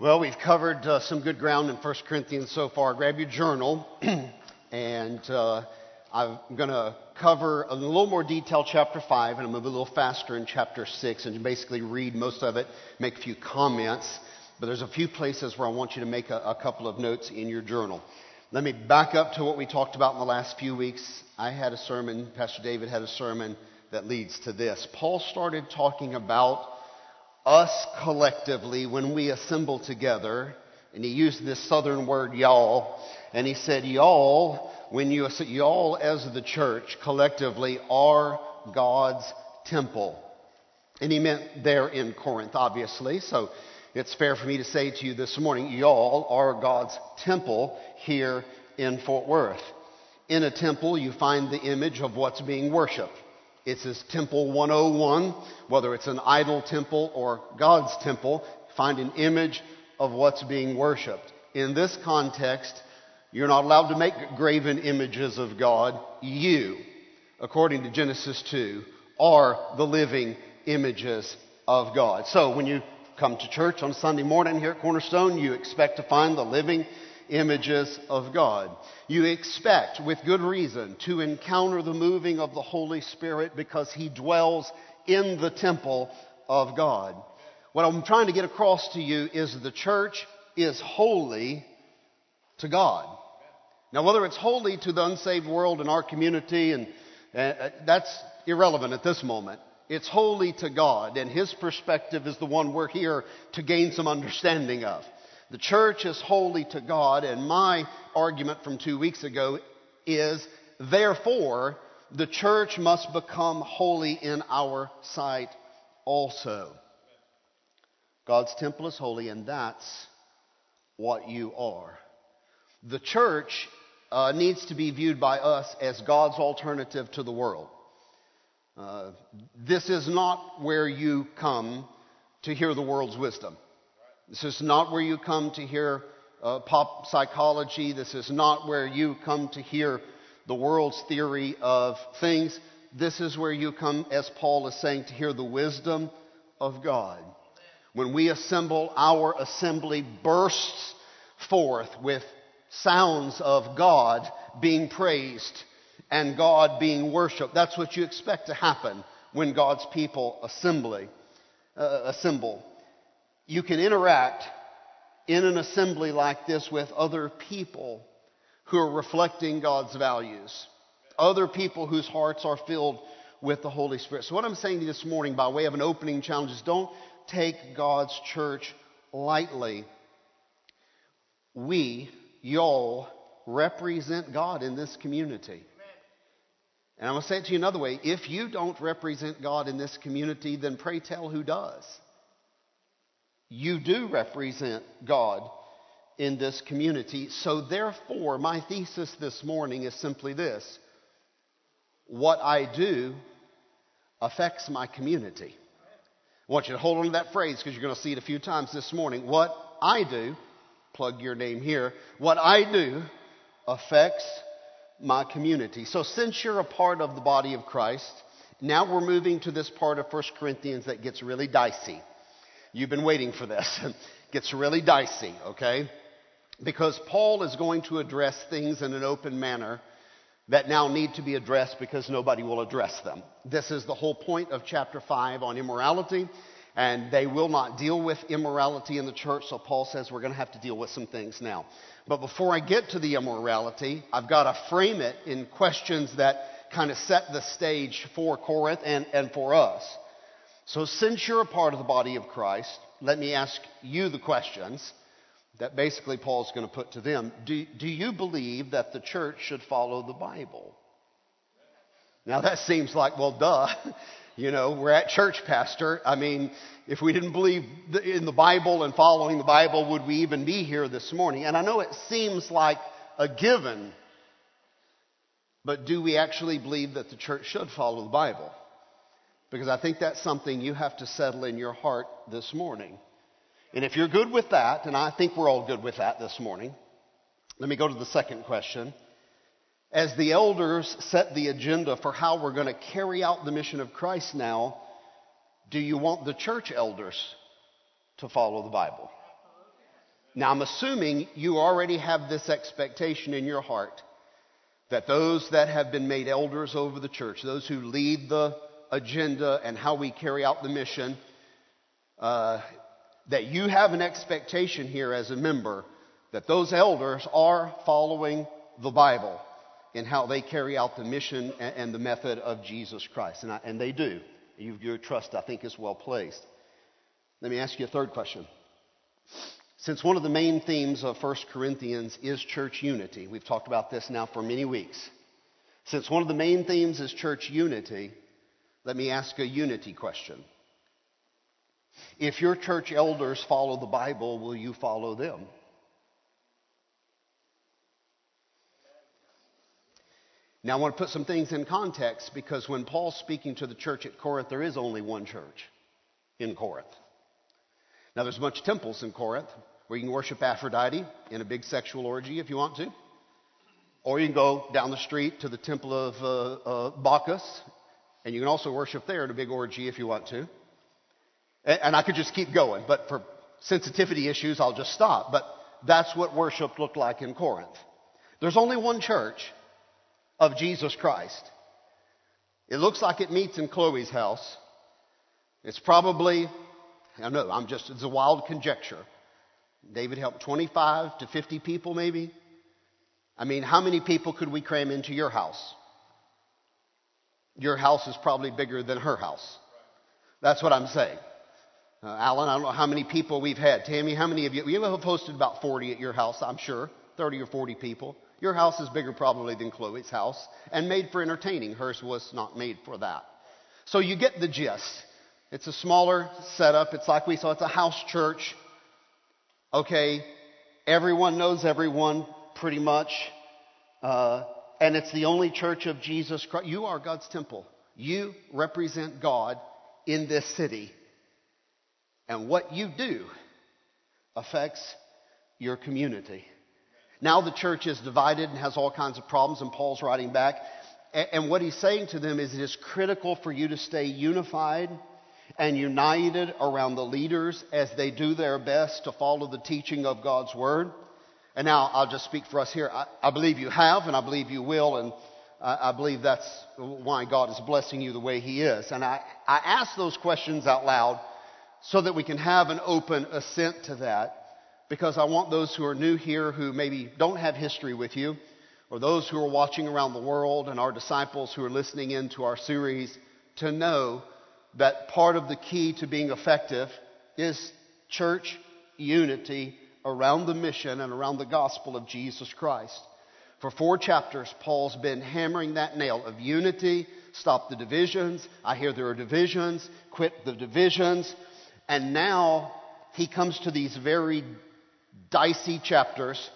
Well, we've covered uh, some good ground in 1 Corinthians so far. Grab your journal, and uh, I'm going to cover a little more detail chapter 5, and I'm going to move a little faster in chapter 6, and basically read most of it, make a few comments. But there's a few places where I want you to make a, a couple of notes in your journal. Let me back up to what we talked about in the last few weeks. I had a sermon, Pastor David had a sermon that leads to this. Paul started talking about us collectively when we assemble together, and he used this southern word y'all, and he said y'all, when you, y'all as the church collectively are God's temple. And he meant there in Corinth, obviously, so it's fair for me to say to you this morning, y'all are God's temple here in Fort Worth. In a temple, you find the image of what's being worshiped. It's his Temple 101, whether it's an idol temple or God's temple, find an image of what's being worshiped. In this context, you're not allowed to make graven images of God. You, according to Genesis 2, are the living images of God. So when you come to church on Sunday morning here at Cornerstone, you expect to find the living images of God. You expect, with good reason, to encounter the moving of the Holy Spirit because He dwells in the temple of God. What I'm trying to get across to you is the church is holy to God. Now, whether it's holy to the unsaved world in our community, and uh, that's irrelevant at this moment. It's holy to God, and His perspective is the one we're here to gain some understanding of. The church is holy to God, and my argument from two weeks ago is therefore the church must become holy in our sight also. God's temple is holy, and that's what you are. The church uh, needs to be viewed by us as God's alternative to the world. Uh, this is not where you come to hear the world's wisdom. This is not where you come to hear uh, pop psychology. This is not where you come to hear the world's theory of things. This is where you come, as Paul is saying, to hear the wisdom of God. When we assemble, our assembly bursts forth with sounds of God being praised and God being worshiped. That's what you expect to happen when God's people assembly, uh, assemble you can interact in an assembly like this with other people who are reflecting God's values, other people whose hearts are filled with the Holy Spirit. So, what I'm saying to you this morning, by way of an opening challenge, is don't take God's church lightly. We, y'all, represent God in this community. And I'm going to say it to you another way. If you don't represent God in this community, then pray tell who does you do represent God in this community. So, therefore, my thesis this morning is simply this what I do affects my community. I want you to hold on to that phrase because you're going to see it a few times this morning. What I do, plug your name here, what I do affects my community. So, since you're a part of the body of Christ, now we're moving to this part of 1 Corinthians that gets really dicey. You've been waiting for this. It gets really dicey, okay? Because Paul is going to address things in an open manner that now need to be addressed because nobody will address them. This is the whole point of chapter 5 on immorality, and they will not deal with immorality in the church, so Paul says we're going to have to deal with some things now. But before I get to the immorality, I've got to frame it in questions that kind of set the stage for Corinth and, and for us. So, since you're a part of the body of Christ, let me ask you the questions that basically Paul's going to put to them. Do, do you believe that the church should follow the Bible? Now, that seems like, well, duh. You know, we're at church, Pastor. I mean, if we didn't believe in the Bible and following the Bible, would we even be here this morning? And I know it seems like a given, but do we actually believe that the church should follow the Bible? Because I think that's something you have to settle in your heart this morning. And if you're good with that, and I think we're all good with that this morning, let me go to the second question. As the elders set the agenda for how we're going to carry out the mission of Christ now, do you want the church elders to follow the Bible? Now, I'm assuming you already have this expectation in your heart that those that have been made elders over the church, those who lead the agenda and how we carry out the mission, uh, that you have an expectation here as a member that those elders are following the Bible in how they carry out the mission and, and the method of Jesus Christ. And, I, and they do. You, your trust, I think, is well placed. Let me ask you a third question. Since one of the main themes of 1 Corinthians is church unity, we've talked about this now for many weeks. Since one of the main themes is church unity, let me ask a unity question. If your church elders follow the Bible, will you follow them? Now, I want to put some things in context because when Paul's speaking to the church at Corinth, there is only one church in Corinth. Now, there's a bunch of temples in Corinth where you can worship Aphrodite in a big sexual orgy if you want to. Or you can go down the street to the temple of uh, uh, Bacchus, and you can also worship there in a big orgy if you want to. And, and I could just keep going, but for sensitivity issues, I'll just stop. But that's what worship looked like in Corinth. There's only one church of Jesus Christ. It looks like it meets in Chloe's house. It's probably, I know, I'm just, it's a wild conjecture. David helped 25 to 50 people, maybe. I mean, how many people could we cram into your house? Your house is probably bigger than her house. That's what I'm saying. Uh, Alan, I don't know how many people we've had. Tammy, how many of you? We have hosted about 40 at your house, I'm sure. 30 or 40 people. Your house is bigger probably than Chloe's house and made for entertaining. Hers was not made for that. So you get the gist. It's a smaller setup. It's like we saw, it's a house church. Okay, everyone knows everyone pretty much. Uh, and it's the only church of Jesus Christ. You are God's temple. You represent God in this city. And what you do affects your community. Now the church is divided and has all kinds of problems, and Paul's writing back. And what he's saying to them is it is critical for you to stay unified and united around the leaders as they do their best to follow the teaching of God's Word. And now I'll just speak for us here. I, I believe you have, and I believe you will, and I, I believe that's why God is blessing you the way He is. And I, I ask those questions out loud so that we can have an open assent to that, because I want those who are new here who maybe don't have history with you, or those who are watching around the world and our disciples who are listening in to our series to know that part of the key to being effective is church unity around the mission and around the gospel of Jesus Christ. For four chapters, Paul's been hammering that nail of unity, stop the divisions. I hear there are divisions, quit the divisions. And now he comes to these very dicey chapters.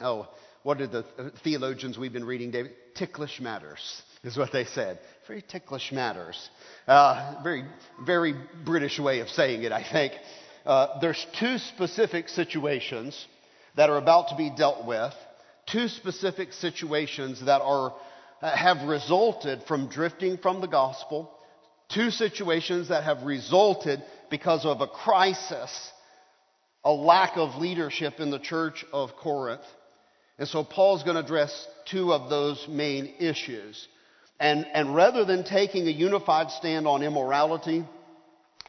Oh, what are the theologians we've been reading, David? Ticklish matters is what they said. Very ticklish matters. Uh, very, very British way of saying it, I think. Uh, there's two specific situations that are about to be dealt with. Two specific situations that are uh, have resulted from drifting from the gospel. Two situations that have resulted because of a crisis, a lack of leadership in the church of Corinth. And so Paul's going to address two of those main issues. And, and rather than taking a unified stand on immorality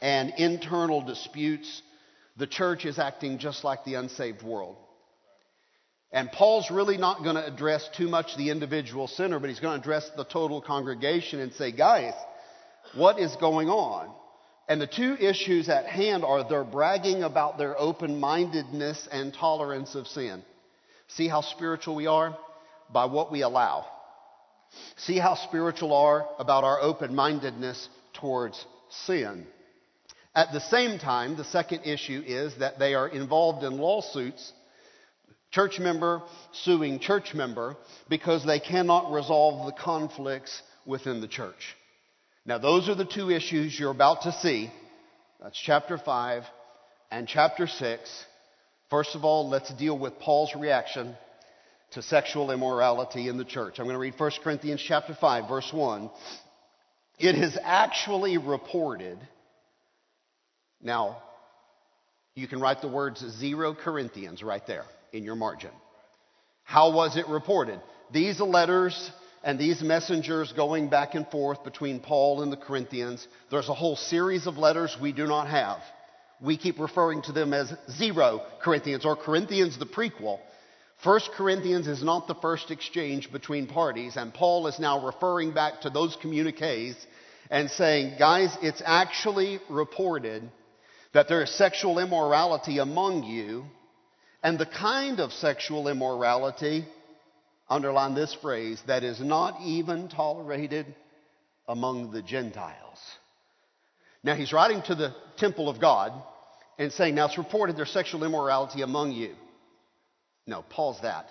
and internal disputes, the church is acting just like the unsaved world. And Paul's really not going to address too much the individual sinner, but he's going to address the total congregation and say, guys, what is going on? And the two issues at hand are they're bragging about their open mindedness and tolerance of sin. See how spiritual we are? By what we allow. See how spiritual are about our open mindedness towards sin. At the same time, the second issue is that they are involved in lawsuits, church member suing church member, because they cannot resolve the conflicts within the church. Now, those are the two issues you're about to see. That's chapter 5 and chapter 6. First of all, let's deal with Paul's reaction to sexual immorality in the church. I'm going to read 1 Corinthians chapter 5 verse 1. It is actually reported. Now, You can write the words zero Corinthians right there in your margin. How was it reported? These letters and these messengers going back and forth between Paul and the Corinthians, there's a whole series of letters we do not have. We keep referring to them as zero Corinthians or Corinthians the prequel. First Corinthians is not the first exchange between parties, and Paul is now referring back to those communiques and saying, guys, it's actually reported that there is sexual immorality among you, and the kind of sexual immorality, underline this phrase, that is not even tolerated among the Gentiles. Now he's writing to the temple of God and saying, now it's reported there's sexual immorality among you. No, Paul's that.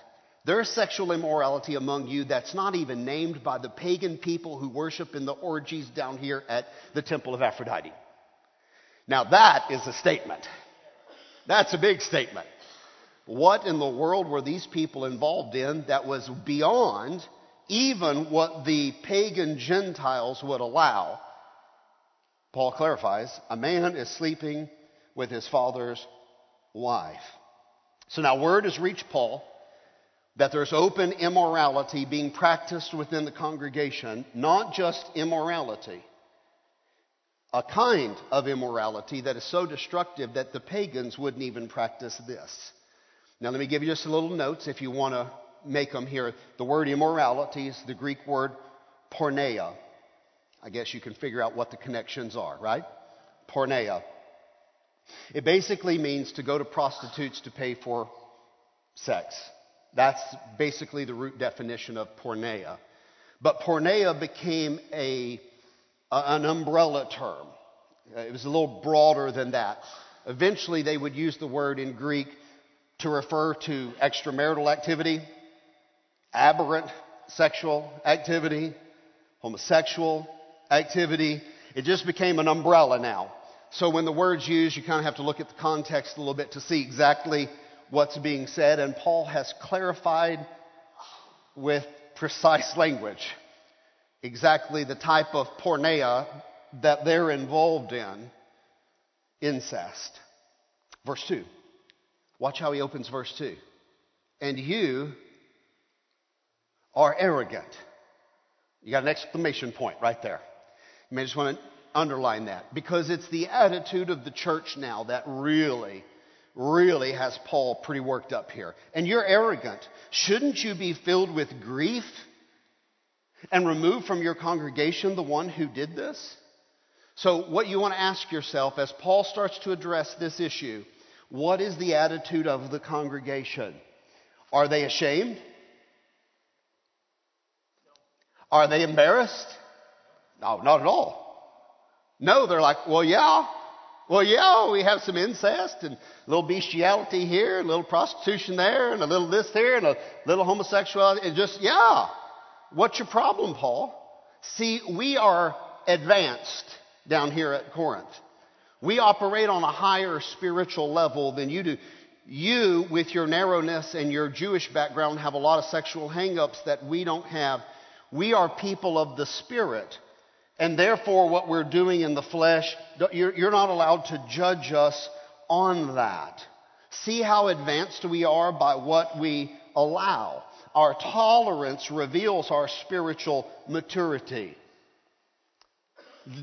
There's sexual immorality among you that's not even named by the pagan people who worship in the orgies down here at the temple of Aphrodite. Now that is a statement. That's a big statement. What in the world were these people involved in that was beyond even what the pagan Gentiles would allow? Paul clarifies a man is sleeping with his father's wife. So now word has reached Paul that there's open immorality being practiced within the congregation, not just immorality, a kind of immorality that is so destructive that the pagans wouldn't even practice this. Now, let me give you just a little notes if you want to make them here. The word immorality is the Greek word porneia. I guess you can figure out what the connections are, right? Porneia. It basically means to go to prostitutes to pay for sex. That's basically the root definition of porneia. But porneia became a, an umbrella term. Uh, it was a little broader than that. Eventually, they would use the word in Greek to refer to extramarital activity, aberrant sexual activity, homosexual activity. It just became an umbrella now. So when the word's used, you kind of have to look at the context a little bit to see exactly what's being said. And Paul has clarified with precise language exactly the type of porneia that they're involved in incest. Verse 2. Watch how he opens verse 2. And you are arrogant. You got an exclamation point right there. You may just want to underline that because it's the attitude of the church now that really, really has Paul pretty worked up here. And you're arrogant. Shouldn't you be filled with grief and remove from your congregation the one who did this? So, what you want to ask yourself as Paul starts to address this issue what is the attitude of the congregation? Are they ashamed? Are they embarrassed? No, not at all. No, they're like, well, yeah. Well, yeah, we have some incest and a little bestiality here, a little prostitution there, and a little this here, and a little homosexuality. And just, yeah. What's your problem, Paul? See, we are advanced down here at Corinth. We operate on a higher spiritual level than you do. You, with your narrowness and your Jewish background, have a lot of sexual hangups that we don't have. We are people of the Spirit. And therefore, what we're doing in the flesh, you're not allowed to judge us on that. See how advanced we are by what we allow. Our tolerance reveals our spiritual maturity.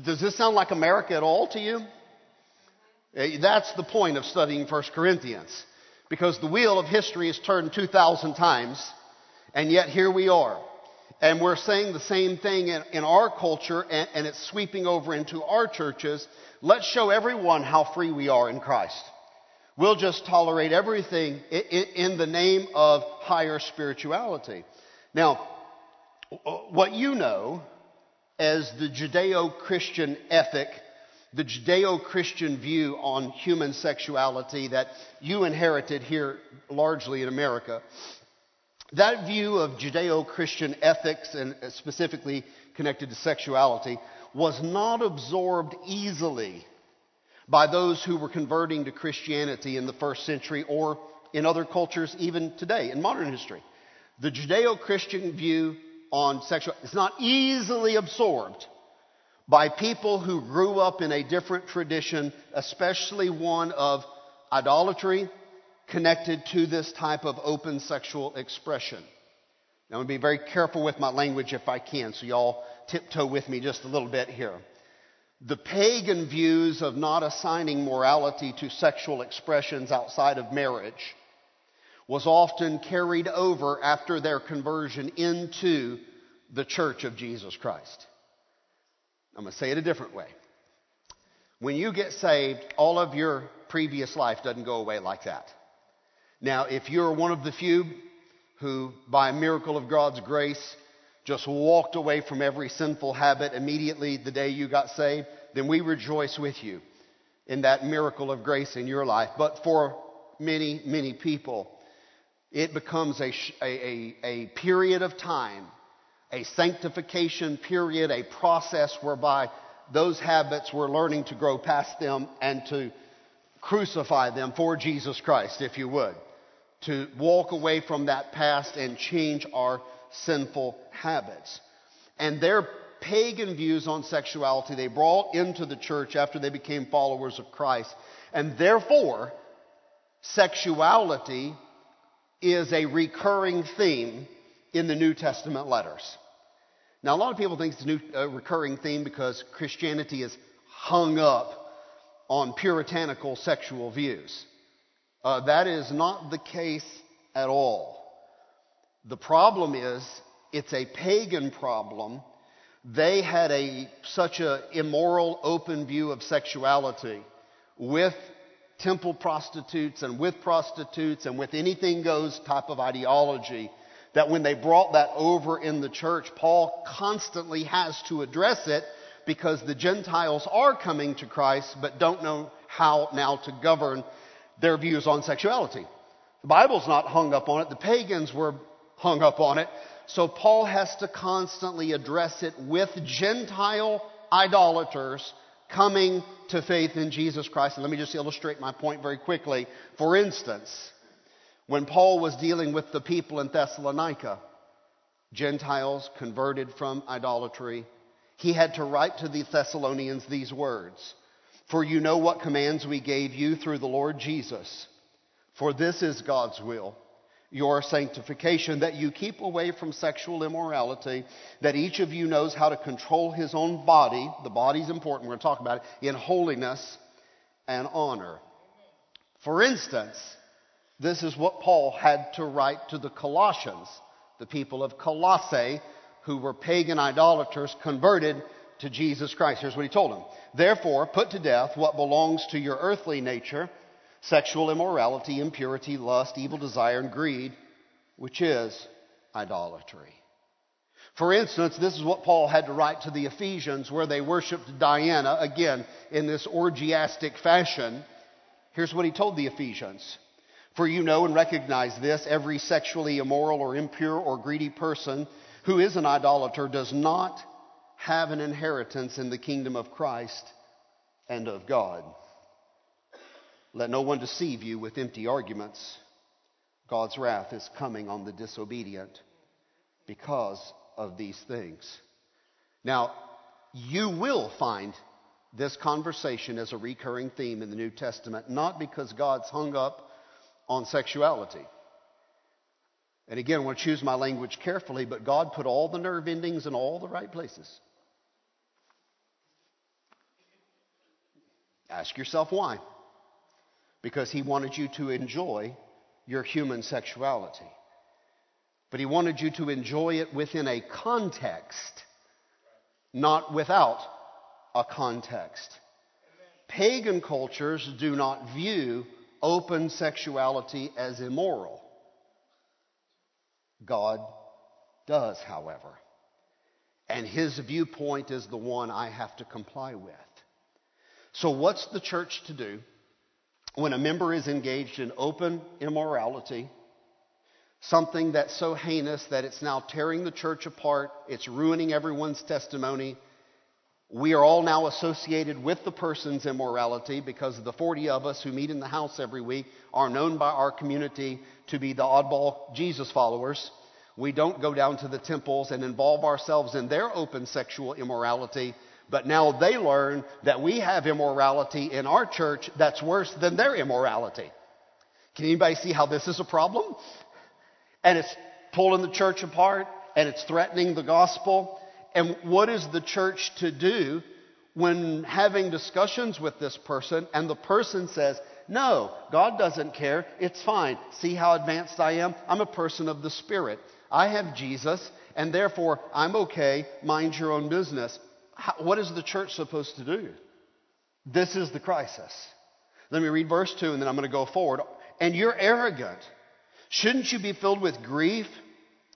Does this sound like America at all to you? Eh, that's the point of studying 1 Corinthians. Because the wheel of history has turned 2,000 times, and yet here we are. And we're saying the same thing in, in our culture, and, and it's sweeping over into our churches. Let's show everyone how free we are in Christ. We'll just tolerate everything in, the name of higher spirituality. Now, uh, what you know as the Judeo Christian ethic, the Judeo Christian view on human sexuality that you inherited here largely in America, that view of Judeo Christian ethics, and uh, specifically connected to sexuality, was not absorbed easily by those who were converting to Christianity in the first century or in other cultures even today in modern history. The Judeo Christian view on sexual is not easily absorbed by people who grew up in a different tradition, especially one of idolatry connected to this type of open sexual expression. Now, I'm going to be very careful with my language if I can, so y'all tiptoe with me just a little bit here. The pagan views of not assigning morality to sexual expressions outside of marriage was often carried over after their conversion into the church of Jesus Christ. I'm going to say it a different way. When you get saved, all of your previous life doesn't go away like that. Now, if you're one of the few who, by a miracle of God's grace, just walked away from every sinful habit immediately the day you got saved, then we rejoice with you in that miracle of grace in your life. But for many, many people, it becomes a, a, a, period of time, a sanctification period, a process whereby those habits we're learning to grow past them and to crucify them for Jesus Christ, if you would to walk away from that past and change our sinful habits. And their pagan views on sexuality they brought into the church after they became followers of Christ. And therefore, sexuality is a recurring theme in the New Testament letters. Now, a lot of people think it's a new, recurring theme because Christianity is hung up on puritanical sexual views. Uh, that is not the case at all. The problem is, it's a pagan problem. They had a, such an immoral, open view of sexuality with temple prostitutes and with prostitutes and with anything goes type of ideology that when they brought that over in the church, Paul constantly has to address it because the Gentiles are coming to Christ but don't know how now to govern their views on sexuality. The Bible's not hung up on it. The pagans were hung up on it. So Paul has to constantly address it with Gentile idolaters coming to faith in Jesus Christ. And let me just illustrate my point very quickly. For instance, when Paul was dealing with the people in Thessalonica, Gentiles converted from idolatry, he had to write to the Thessalonians these words for you know what commands we gave you through the Lord Jesus. For this is God's will, your sanctification, that you keep away from sexual immorality, that each of you knows how to control his own body. The body's important, we're going to talk about it, in holiness and honor. For instance, this is what Paul had to write to the Colossians, the people of Colossae, who were pagan idolaters converted to Jesus Christ. Here's what he told them. Therefore, put to death what belongs to your earthly nature sexual immorality, impurity, lust, evil desire, and greed, which is idolatry. For instance, this is what Paul had to write to the Ephesians where they worshiped Diana, again, in this orgiastic fashion. Here's what he told the Ephesians. For you know and recognize this every sexually immoral or impure or greedy person who is an idolater does not have an inheritance in the kingdom of Christ and of God. Let no one deceive you with empty arguments. God's wrath is coming on the disobedient because of these things. Now, you will find this conversation as a recurring theme in the New Testament, not because God's hung up on sexuality. And again, I want to choose my language carefully, but God put all the nerve endings in all the right places. Ask yourself why. Because he wanted you to enjoy your human sexuality. But he wanted you to enjoy it within a context, not without a context. Pagan cultures do not view open sexuality as immoral. God does, however. And his viewpoint is the one I have to comply with. So, what's the church to do when a member is engaged in open immorality, something that's so heinous that it's now tearing the church apart, it's ruining everyone's testimony? We are all now associated with the person's immorality because the 40 of us who meet in the house every week are known by our community to be the oddball Jesus followers. We don't go down to the temples and involve ourselves in their open sexual immorality But now they learn that we have immorality in our church that's worse than their immorality. Can anybody see how this is a problem? And it's pulling the church apart and it's threatening the gospel. And what is the church to do when having discussions with this person and the person says, No, God doesn't care. It's fine. See how advanced I am? I'm a person of the Spirit. I have Jesus, and therefore I'm okay. Mind your own business. How, what is the church supposed to do? This is the crisis. Let me read verse 2 and then I'm going to go forward. And you're arrogant. Shouldn't you be filled with grief?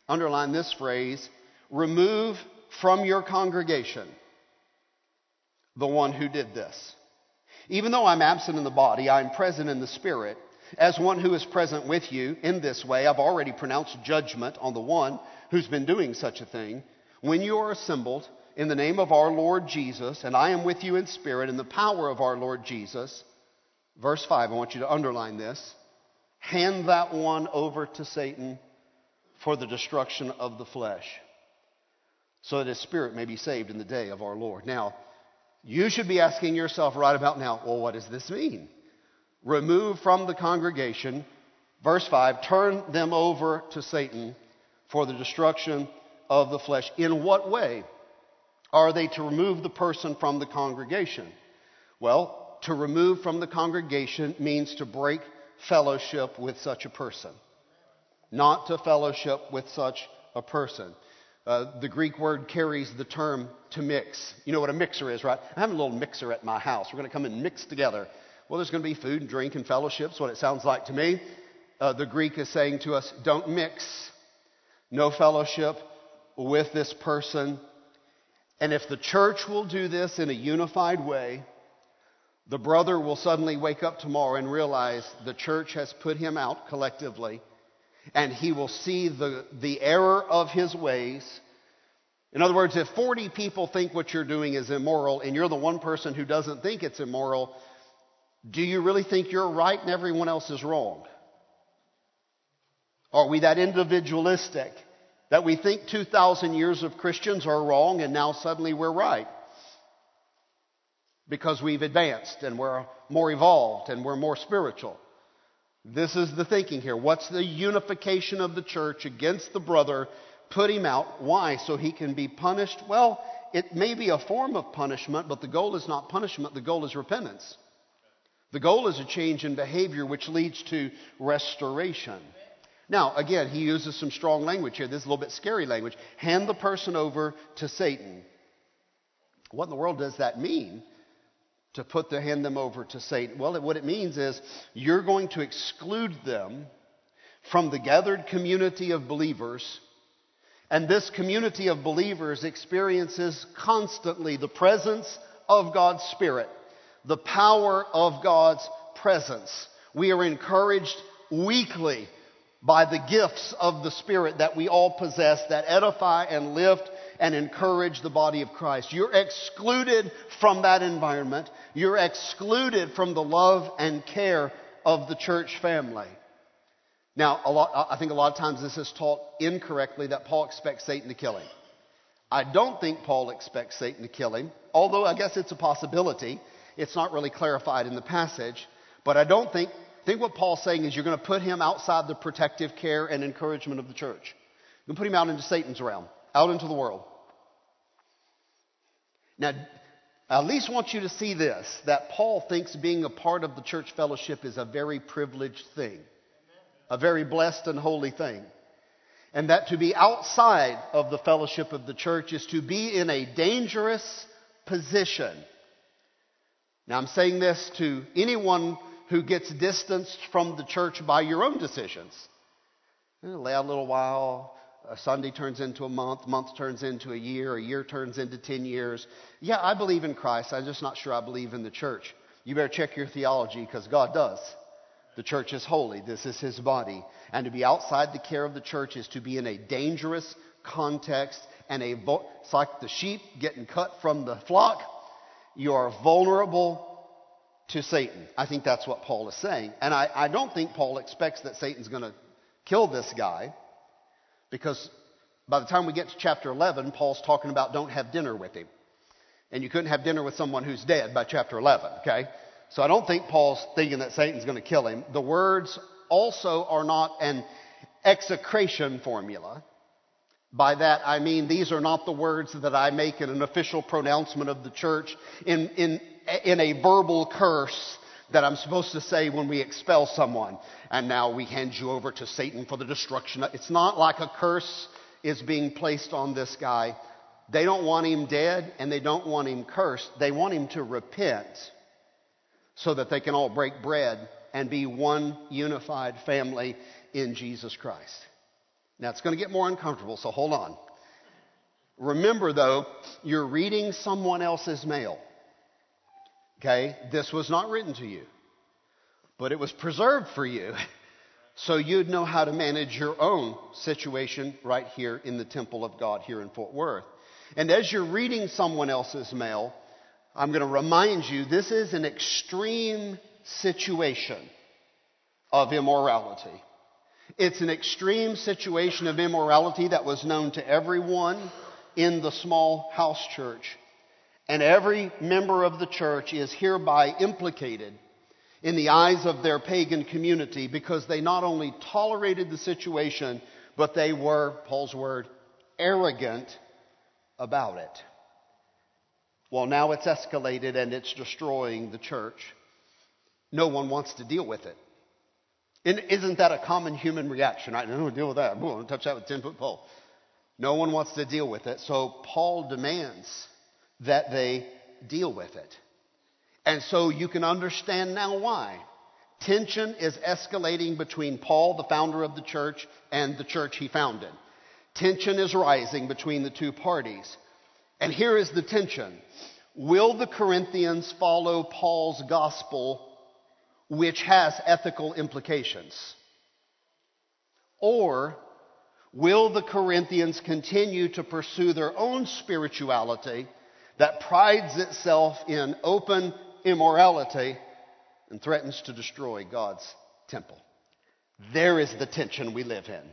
Underline this phrase remove from your congregation the one who did this. Even though I'm absent in the body, I am present in the spirit. As one who is present with you in this way, I've already pronounced judgment on the one who's been doing such a thing. When you are assembled in the name of our Lord Jesus, and I am with you in spirit in the power of our Lord Jesus, verse 5, I want you to underline this. Hand that one over to Satan for the destruction of the flesh, so that his spirit may be saved in the day of our Lord. Now, you should be asking yourself right about now, well, what does this mean? Remove from the congregation, verse 5, turn them over to Satan for the destruction of the flesh. In what way are they to remove the person from the congregation? Well, to remove from the congregation means to break fellowship with such a person, not to fellowship with such a person. Uh, the Greek word carries the term to mix. You know what a mixer is, right? I have a little mixer at my house. We're going to come and mix together. Well, there's going to be food and drink and fellowships, what it sounds like to me. Uh, the Greek is saying to us, don't mix. No fellowship with this person. And if the church will do this in a unified way, the brother will suddenly wake up tomorrow and realize the church has put him out collectively and he will see the, the error of his ways. In other words, if 40 people think what you're doing is immoral and you're the one person who doesn't think it's immoral, do you really think you're right and everyone else is wrong? Are we that individualistic that we think 2,000 years of Christians are wrong and now suddenly we're right? Because we've advanced and we're more evolved and we're more spiritual. This is the thinking here. What's the unification of the church against the brother? Put him out. Why? So he can be punished? Well, it may be a form of punishment, but the goal is not punishment, the goal is repentance. The goal is a change in behavior which leads to restoration. Now, again, he uses some strong language here. This is a little bit scary language. Hand the person over to Satan. What in the world does that mean? to put the hand them over to Satan? Well, what it means is you're going to exclude them from the gathered community of believers. And this community of believers experiences constantly the presence of God's Spirit, the power of God's presence. We are encouraged weekly by the gifts of the Spirit that we all possess that edify and lift and encourage the body of Christ. You're excluded from that environment. You're excluded from the love and care of the church family. Now, lot, I think a lot of times this is taught incorrectly that Paul expects Satan to kill him. I don't think Paul expects Satan to kill him, although I guess it's a possibility. It's not really clarified in the passage. But I don't think, think what Paul's saying is you're going to put him outside the protective care and encouragement of the church. You're going to put him out into Satan's realm out into the world. Now, I at least want you to see this that Paul thinks being a part of the church fellowship is a very privileged thing, a very blessed and holy thing. And that to be outside of the fellowship of the church is to be in a dangerous position. Now, I'm saying this to anyone who gets distanced from the church by your own decisions. Eh, lay out a little while, a Sunday turns into a month, month turns into a year, a year turns into 10 years. Yeah, I believe in Christ. I'm just not sure I believe in the church. You better check your theology because God does. The church is holy. This is his body. And to be outside the care of the church is to be in a dangerous context and a, it's like the sheep getting cut from the flock. You are vulnerable to Satan. I think that's what Paul is saying. And I, I don't think Paul expects that Satan's going to kill this guy. Because by the time we get to chapter 11, Paul's talking about don't have dinner with him. And you couldn't have dinner with someone who's dead by chapter 11, okay? So I don't think Paul's thinking that Satan's going to kill him. The words also are not an execration formula. By that I mean these are not the words that I make in an official pronouncement of the church in, in, in a verbal curse that I'm supposed to say when we expel someone. And now we hand you over to Satan for the destruction. It's not like a curse is being placed on this guy. They don't want him dead and they don't want him cursed. They want him to repent so that they can all break bread and be one unified family in Jesus Christ. Now it's going to get more uncomfortable, so hold on. Remember though, you're reading someone else's mail. Okay? This was not written to you, but it was preserved for you. So you'd know how to manage your own situation right here in the temple of God here in Fort Worth. And as you're reading someone else's mail, I'm going to remind you this is an extreme situation of immorality. It's an extreme situation of immorality that was known to everyone in the small house church. And every member of the church is hereby implicated in the eyes of their pagan community because they not only tolerated the situation, but they were, Paul's word, arrogant about it. Well, now it's escalated and it's destroying the church. No one wants to deal with it. Isn't that a common human reaction? I don't want to deal with that. I don't want to touch that with a 10 foot pole. No one wants to deal with it. So Paul demands that they deal with it. And so you can understand now why. Tension is escalating between Paul, the founder of the church, and the church he founded. Tension is rising between the two parties. And here is the tension. Will the Corinthians follow Paul's gospel, which has ethical implications? Or will the Corinthians continue to pursue their own spirituality that prides itself in open immorality and threatens to destroy God's temple. There is the tension we live in.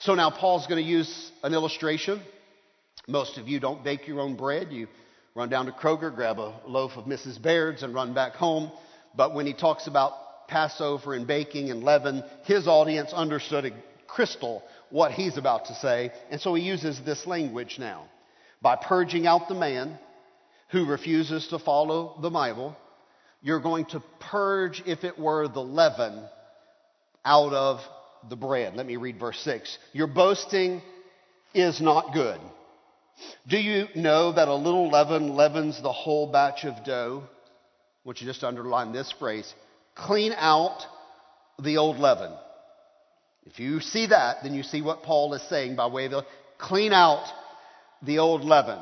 So now Paul's going to use an illustration. Most of you don't bake your own bread. You run down to Kroger, grab a loaf of Mrs. Baird's, and run back home. But when he talks about Passover and baking and leaven, his audience understood a crystal what he's about to say. And so he uses this language now. By purging out the man, who refuses to follow the Bible, you're going to purge, if it were, the leaven out of the bread. Let me read verse 6. Your boasting is not good. Do you know that a little leaven leavens the whole batch of dough? Want you just to underline this phrase clean out the old leaven. If you see that, then you see what Paul is saying by way of the, clean out the old leaven.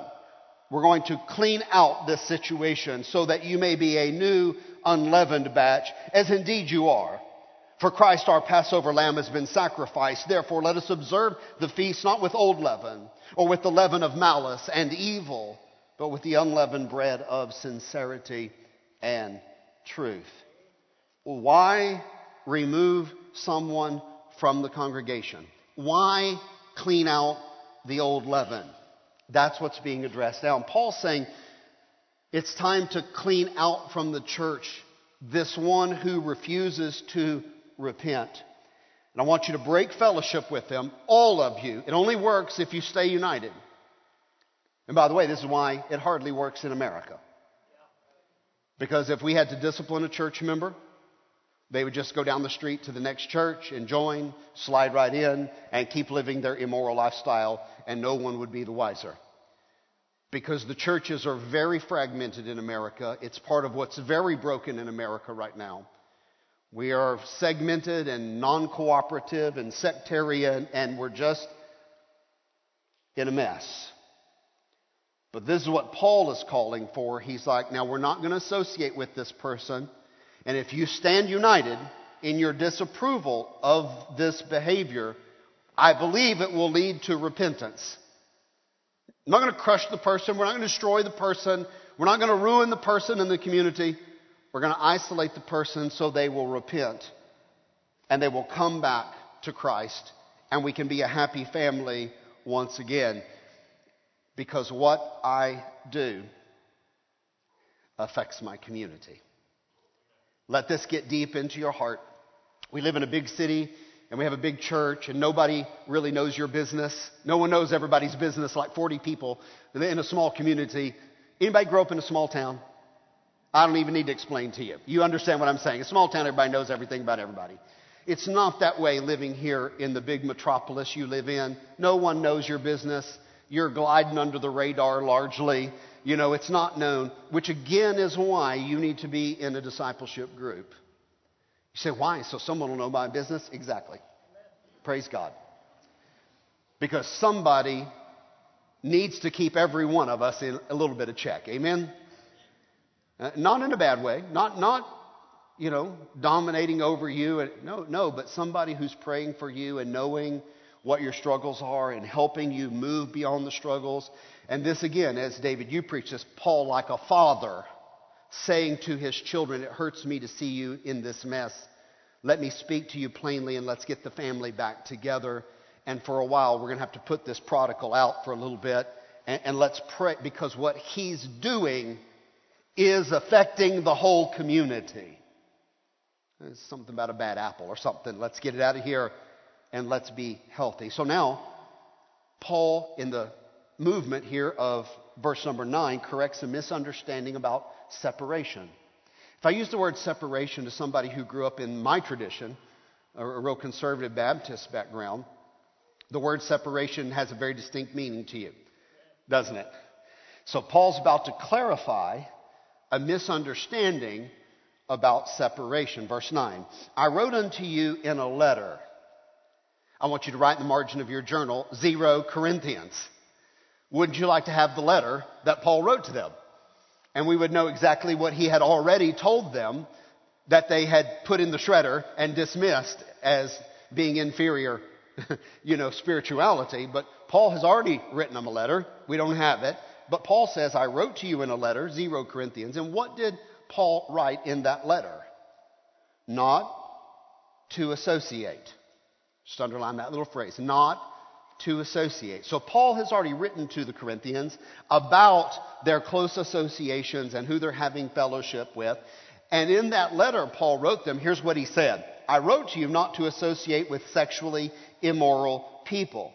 We're going to clean out this situation so that you may be a new unleavened batch, as indeed you are. For Christ our Passover lamb has been sacrificed. Therefore, let us observe the feast not with old leaven or with the leaven of malice and evil, but with the unleavened bread of sincerity and truth. Why remove someone from the congregation? Why clean out the old leaven? That's what's being addressed now. And Paul's saying it's time to clean out from the church this one who refuses to repent. And I want you to break fellowship with them, all of you. It only works if you stay united. And by the way, this is why it hardly works in America. Because if we had to discipline a church member, they would just go down the street to the next church and join, slide right in, and keep living their immoral lifestyle, and no one would be the wiser. Because the churches are very fragmented in America. It's part of what's very broken in America right now. We are segmented and non cooperative and sectarian, and we're just in a mess. But this is what Paul is calling for. He's like, now we're not going to associate with this person and if you stand united in your disapproval of this behavior, I believe it will lead to repentance. I'm not going to crush the person. We're not going to destroy the person. We're not going to ruin the person in the community. We're going to isolate the person so they will repent and they will come back to Christ and we can be a happy family once again. Because what I do affects my community. Let this get deep into your heart. We live in a big city and we have a big church and nobody really knows your business. No one knows everybody's business, like 40 people in a small community. Anybody grow up in a small town? I don't even need to explain to you. You understand what I'm saying. A small town, everybody knows everything about everybody. It's not that way living here in the big metropolis you live in. No one knows your business. You're gliding under the radar largely. You know, it's not known, which again is why you need to be in a discipleship group. You say, why? So someone will know my business? Exactly. Praise God. Because somebody needs to keep every one of us in a little bit of check. Amen? Uh, not in a bad way. Not, not, you know, dominating over you. No, no, but somebody who's praying for you and knowing what your struggles are and helping you move beyond the struggles. And this again, as David, you preach this, Paul like a father saying to his children, It hurts me to see you in this mess. Let me speak to you plainly and let's get the family back together. And for a while, we're going to have to put this prodigal out for a little bit. And, and let's pray because what he's doing is affecting the whole community. It's something about a bad apple or something. Let's get it out of here and let's be healthy. So now, Paul, in the movement here of verse number 9, corrects a misunderstanding about separation. If I use the word separation to somebody who grew up in my tradition, a real conservative Baptist background, the word separation has a very distinct meaning to you, doesn't it? So Paul's about to clarify a misunderstanding about separation. Verse 9 I wrote unto you in a letter I want you to write in the margin of your journal, zero Corinthians. Wouldn't you like to have the letter that Paul wrote to them? And we would know exactly what he had already told them that they had put in the shredder and dismissed as being inferior, you know, spirituality. But Paul has already written them a letter. We don't have it. But Paul says, I wrote to you in a letter, zero Corinthians. And what did Paul write in that letter? Not to associate. Just underline that little phrase. Not to associate. So Paul has already written to the Corinthians about their close associations and who they're having fellowship with. And in that letter Paul wrote them, here's what he said. I wrote to you not to associate with sexually immoral people.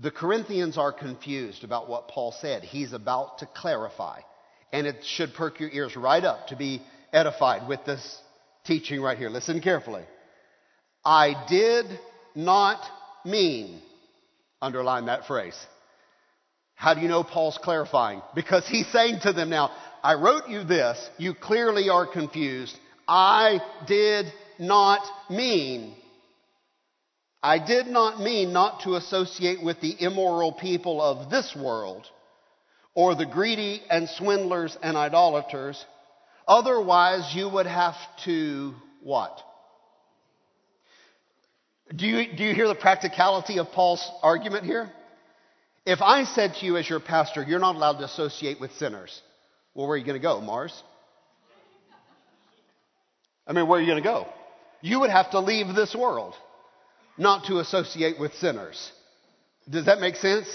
The Corinthians are confused about what Paul said. He's about to clarify. And it should perk your ears right up to be edified with this teaching right here. Listen carefully. I did not mean, underline that phrase. How do you know Paul's clarifying? Because he's saying to them now, I wrote you this, you clearly are confused. I did not mean. I did not mean not to associate with the immoral people of this world or the greedy and swindlers and idolaters. Otherwise, you would have to what? Do you, do you hear the practicality of Paul's argument here? If I said to you as your pastor, you're not allowed to associate with sinners, well, where are you going to go, Mars? I mean, where are you going to go? You would have to leave this world not to associate with sinners. Does that make sense?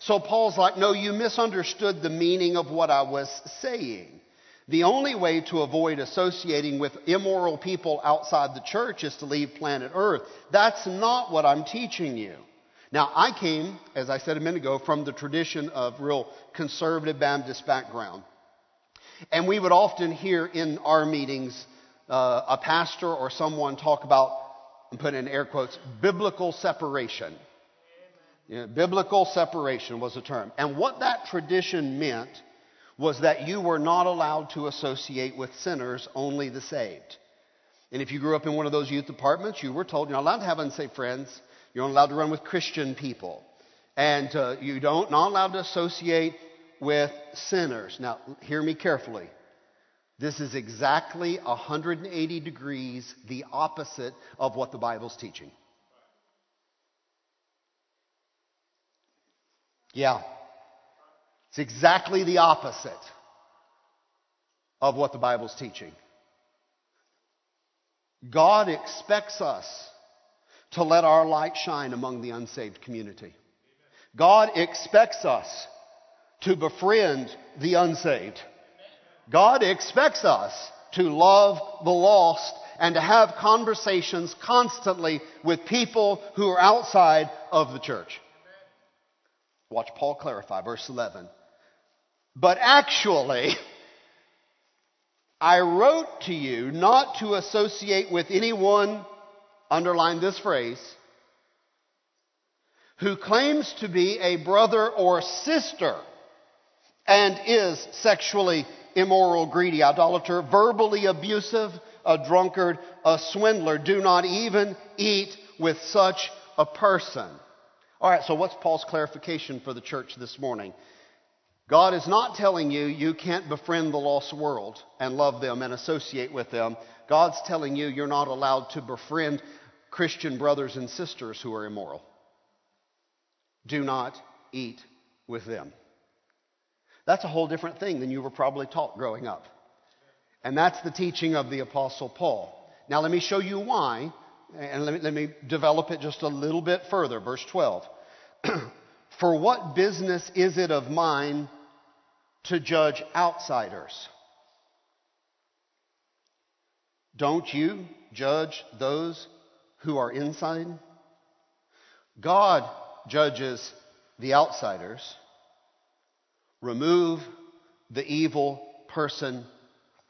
So Paul's like, no, you misunderstood the meaning of what I was saying. The only way to avoid associating with immoral people outside the church is to leave planet Earth. That's not what I'm teaching you. Now, I came, as I said a minute ago, from the tradition of real conservative Baptist background. And we would often hear in our meetings uh, a pastor or someone talk about, and put in air quotes, biblical separation. biblical separation was a term. And what that tradition meant was that you were not allowed to associate with sinners, only the saved. And if you grew up in one of those youth departments, you were told you're not allowed to have unsaved friends. You're not allowed to run with Christian people. And uh, you don't, not allowed to associate with sinners. Now, hear me carefully. This is exactly 180 degrees the opposite of what the Bible's teaching. Yeah. It's exactly the opposite of what the Bible's teaching. God expects us to let our light shine among the unsaved community. God expects us to befriend the unsaved. God expects us to love the lost and to have conversations constantly with people who are outside of the church. Watch Paul clarify, verse 11. But actually, I wrote to you not to associate with anyone, underline this phrase, who claims to be a brother or sister and is sexually immoral, greedy, idolater, verbally abusive, a drunkard, a swindler. Do not even eat with such a person. All right, so what's Paul's clarification for the church this morning? God is not telling you you can't befriend the lost world and love them and associate with them. God's telling you you're not allowed to befriend Christian brothers and sisters who are immoral. Do not eat with them. That's a whole different thing than you were probably taught growing up. And that's the teaching of the Apostle Paul. Now, let me show you why, and let me, let me develop it just a little bit further. Verse 12. For what business is it of mine to judge outsiders? Don't you judge those who are inside? God judges the outsiders. Remove the evil person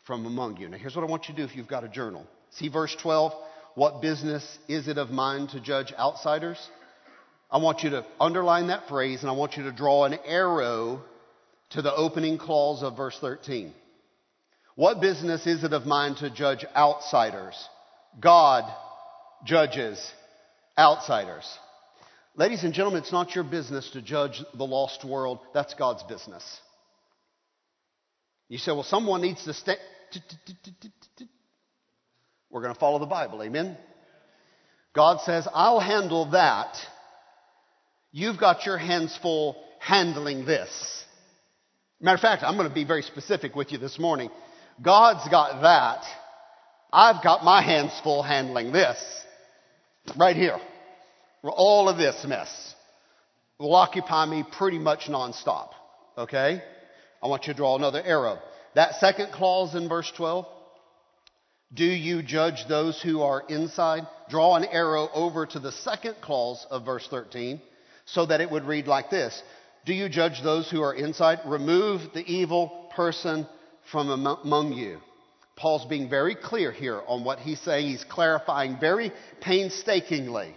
from among you. Now, here's what I want you to do if you've got a journal. See verse 12? What business is it of mine to judge outsiders? I want you to underline that phrase and I want you to draw an arrow to the opening clause of verse 13. What business is it of mine to judge outsiders? God judges outsiders. Ladies and gentlemen, it's not your business to judge the lost world. That's God's business. You say, well, someone needs to stay. We're going to follow the Bible. Amen? God says, I'll handle that. You've got your hands full handling this. Matter of fact, I'm going to be very specific with you this morning. God's got that. I've got my hands full handling this. Right here. All of this mess will occupy me pretty much nonstop. Okay? I want you to draw another arrow. That second clause in verse 12. Do you judge those who are inside? Draw an arrow over to the second clause of verse 13 so that it would read like this. Do you judge those who are inside? Remove the evil person from among you. Paul's being very clear here on what he's saying. He's clarifying very painstakingly.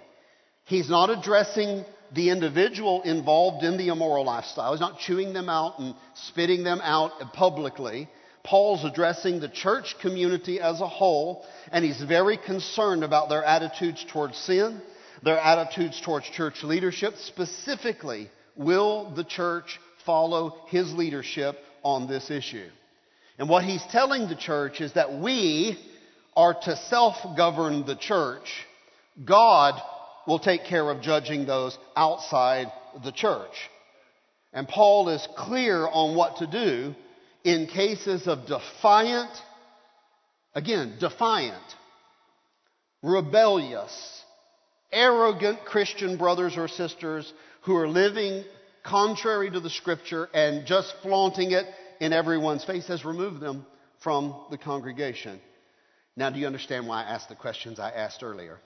He's not addressing the individual involved in the immoral lifestyle. He's not chewing them out and spitting them out publicly. Paul's addressing the church community as a whole, and he's very concerned about their attitudes towards sin, their attitudes towards church leadership. Specifically, will the church follow his leadership on this issue? And what he's telling the church is that we are to self govern the church. God will take care of judging those outside the church. And Paul is clear on what to do in cases of defiant, again, defiant, rebellious, arrogant Christian brothers or sisters who are living contrary to the scripture and just flaunting it in everyone's face has removed them from the congregation. Now, do you understand why I asked the questions I asked earlier?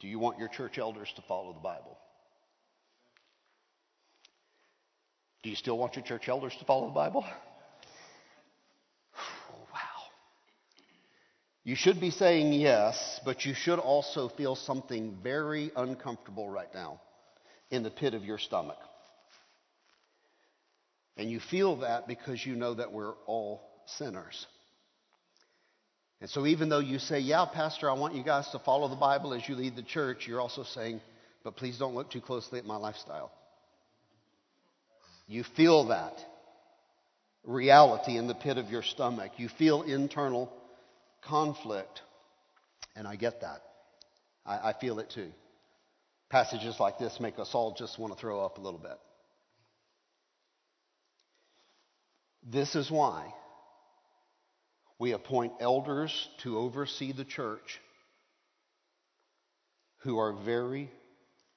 Do you want your church elders to follow the Bible? Do you still want your church elders to follow the Bible? You should be saying yes, but you should also feel something very uncomfortable right now in the pit of your stomach. And you feel that because you know that we're all sinners. And so, even though you say, Yeah, Pastor, I want you guys to follow the Bible as you lead the church, you're also saying, But please don't look too closely at my lifestyle. You feel that reality in the pit of your stomach. You feel internal conflict. And I get that. I, I feel it too. Passages like this make us all just want to throw up a little bit. This is why we appoint elders to oversee the church who are very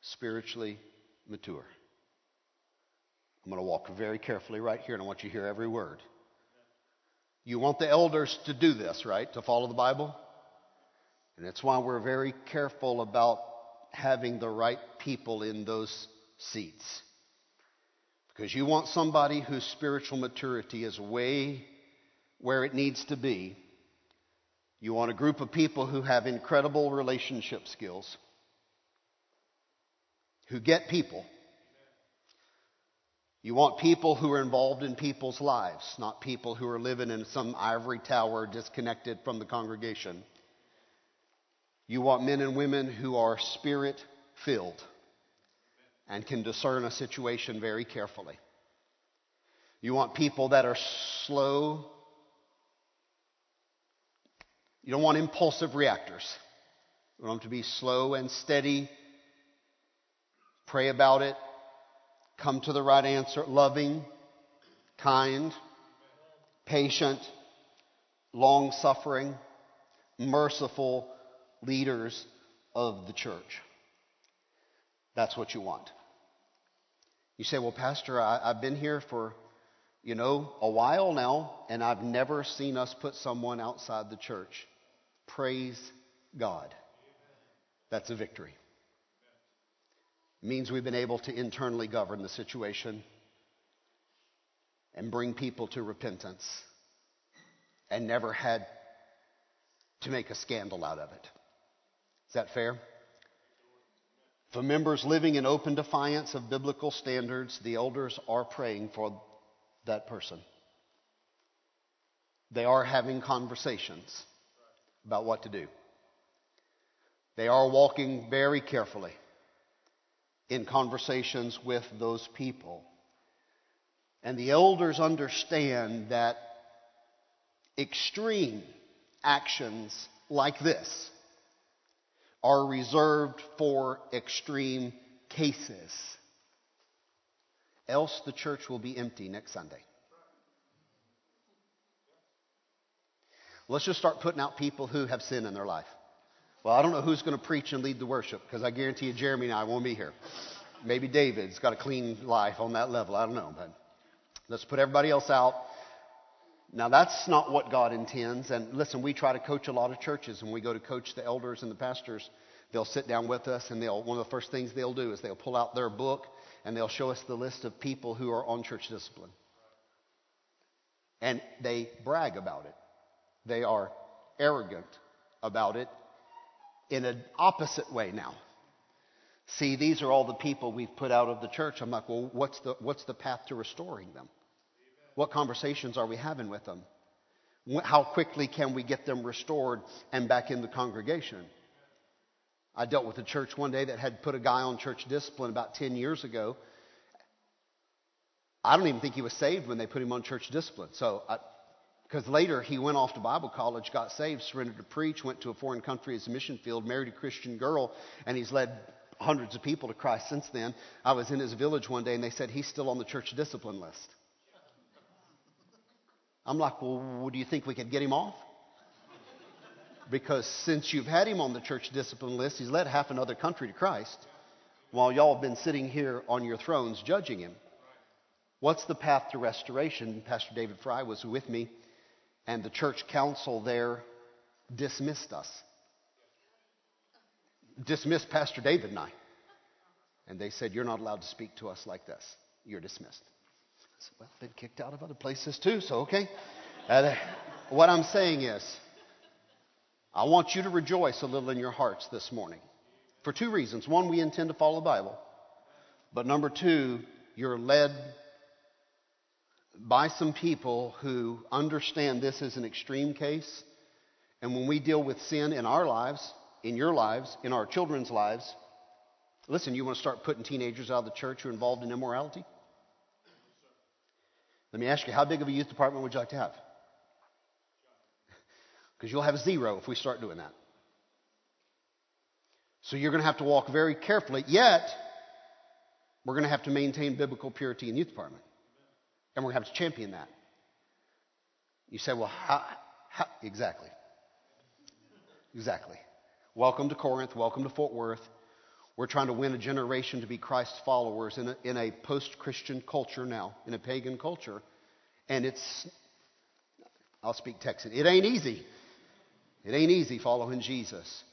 spiritually mature. I'm going to walk very carefully right here, and I want you to hear every word. You want the elders to do this, right? To follow the Bible? And that's why we're very careful about having the right people in those seats. Because you want somebody whose spiritual maturity is way where it needs to be. You want a group of people who have incredible relationship skills, who get people. You want people who are involved in people's lives, not people who are living in some ivory tower disconnected from the congregation. You want men and women who are spirit filled and can discern a situation very carefully. You want people that are slow. You don't want impulsive reactors. You want them to be slow and steady. Pray about it. Come to the right answer. Loving, kind, patient, long suffering, merciful leaders of the church. That's what you want. You say, well, Pastor, I, have been here for, you know, a while now, and I've never seen us put someone outside the church. Praise God. That's a victory. Means we've been able to internally govern the situation and bring people to repentance and never had to make a scandal out of it. Is that fair? For members living in open defiance of biblical standards, the elders are praying for that person. They are having conversations about what to do. They are walking very carefully in conversations with those people. And the elders understand that extreme actions like this are reserved for extreme cases. Else the church will be empty next Sunday. Let's just start putting out people who have sin in their life. Well, I don't know who's going to preach and lead the worship because I guarantee you Jeremy and I won't be here. Maybe David's got a clean life on that level. I don't know. But let's put everybody else out. Now, that's not what God intends. And listen, we try to coach a lot of churches, and we go to coach the elders and the pastors. They'll sit down with us, and they'll, one of the first things they'll do is they'll pull out their book and they'll show us the list of people who are on church discipline. And they brag about it. They are arrogant about it in an opposite way now. See, these are all the people we've put out of the church. I'm like, well, what's the, what's the path to restoring them? What conversations are we having with them? How quickly can we get them restored and back in the congregation? I dealt with a church one day that had put a guy on church discipline about 10 years ago. I don't even think he was saved when they put him on church discipline. So, because later he went off to Bible college, got saved, surrendered to preach, went to a foreign country as a mission field, married a Christian girl, and he's led hundreds of people to Christ since then. I was in his village one day and they said he's still on the church discipline list. I'm like, well, do you think we could get him off? Because since you've had him on the church discipline list, he's led half another country to Christ while y'all have been sitting here on your thrones judging him. What's the path to restoration? Pastor David Fry was with me, and the church council there dismissed us. Dismissed Pastor David and I. And they said, You're not allowed to speak to us like this. You're dismissed I said, well, been kicked out of other places too, so okay. Uh, what I'm saying is, I want you to rejoice a little in your hearts this morning for two reasons. One, we intend to follow the Bible. But number two, you're led by some people who understand this is an extreme case. And when we deal with sin in our lives, in your lives, in our children's lives, listen, you want to start putting teenagers out of the church who are involved in immorality? Let me ask you, how big of a youth department would you like to have? Because you'll have zero if we start doing that. So you're going to have to walk very carefully. Yet, we're going to have to maintain biblical purity in youth department. And we're going to have to champion that. You say, well, how, how? Exactly. Exactly. Welcome to Corinth. Welcome to Fort Worth. We're trying to win a generation to be Christ's followers in a, in a post Christian culture now, in a pagan culture. And it's, I'll speak Texan, it ain't easy. It ain't easy following Jesus.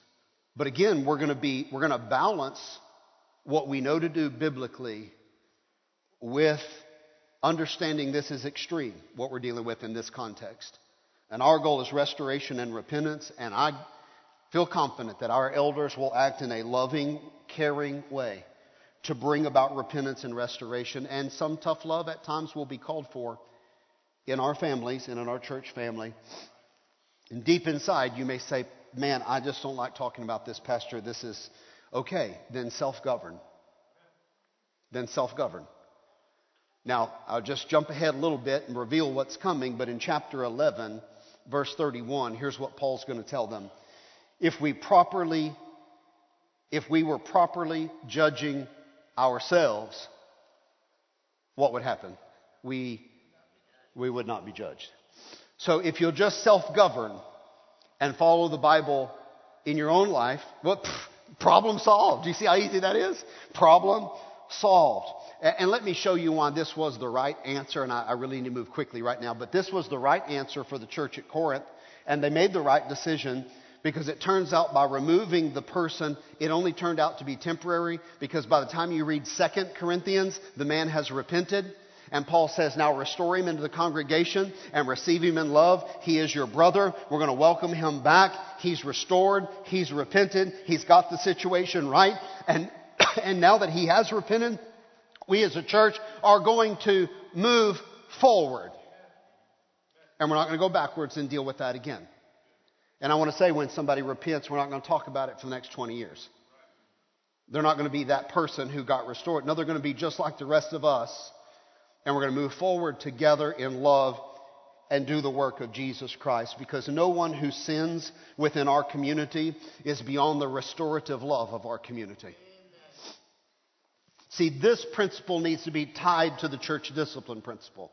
But again, we're going to be, we're going to balance what we know to do biblically with understanding this is extreme, what we're dealing with in this context. And our goal is restoration and repentance, and I feel confident that our elders will act in a loving, caring way to bring about repentance and restoration, and some tough love at times will be called for in our families and in our church family. And deep inside, you may say, Man, I just don't like talking about this, Pastor. This is okay. Then self govern. Then self govern. Now, I'll just jump ahead a little bit and reveal what's coming, but in chapter 11, verse 31, here's what Paul's going to tell them. If we properly, if we were properly judging ourselves, what would happen? We, we would not be judged. So if you'll just self-govern and follow the Bible in your own life, well, problem solved. Do you see how easy that is? Problem solved. And let me show you why this was the right answer, and I really need to move quickly right now, but this was the right answer for the church at Corinth, and they made the right decision because it turns out by removing the person, it only turned out to be temporary because by the time you read 2 Corinthians, the man has repented. And Paul says, now restore him into the congregation and receive him in love. He is your brother. We're going to welcome him back. He's restored. He's repented. He's got the situation right. And, and now that he has repented, we as a church are going to move forward. And we're not going to go backwards and deal with that again. And I want to say when somebody repents, we're not going to talk about it for the next 20 years. They're not going to be that person who got restored. No, they're going to be just like the rest of us. And we're going to move forward together in love and do the work of Jesus Christ because no one who sins within our community is beyond the restorative love of our community. See, this principle needs to be tied to the church discipline principle.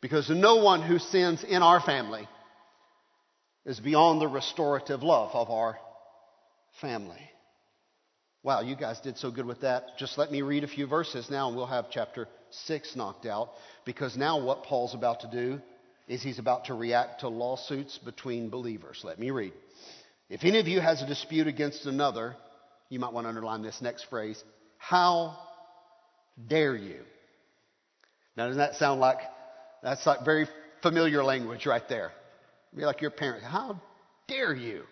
Because no one who sins in our family is beyond the restorative love of our family. Wow, you guys did so good with that. Just let me read a few verses now and we'll have chapter 6 knocked out. Because now what Paul's about to do is he's about to react to lawsuits between believers. Let me read. If any of you has a dispute against another, you might want to underline this next phrase how dare you? Now, doesn't that sound like that's like very familiar language right there? Be like your parents. How dare you?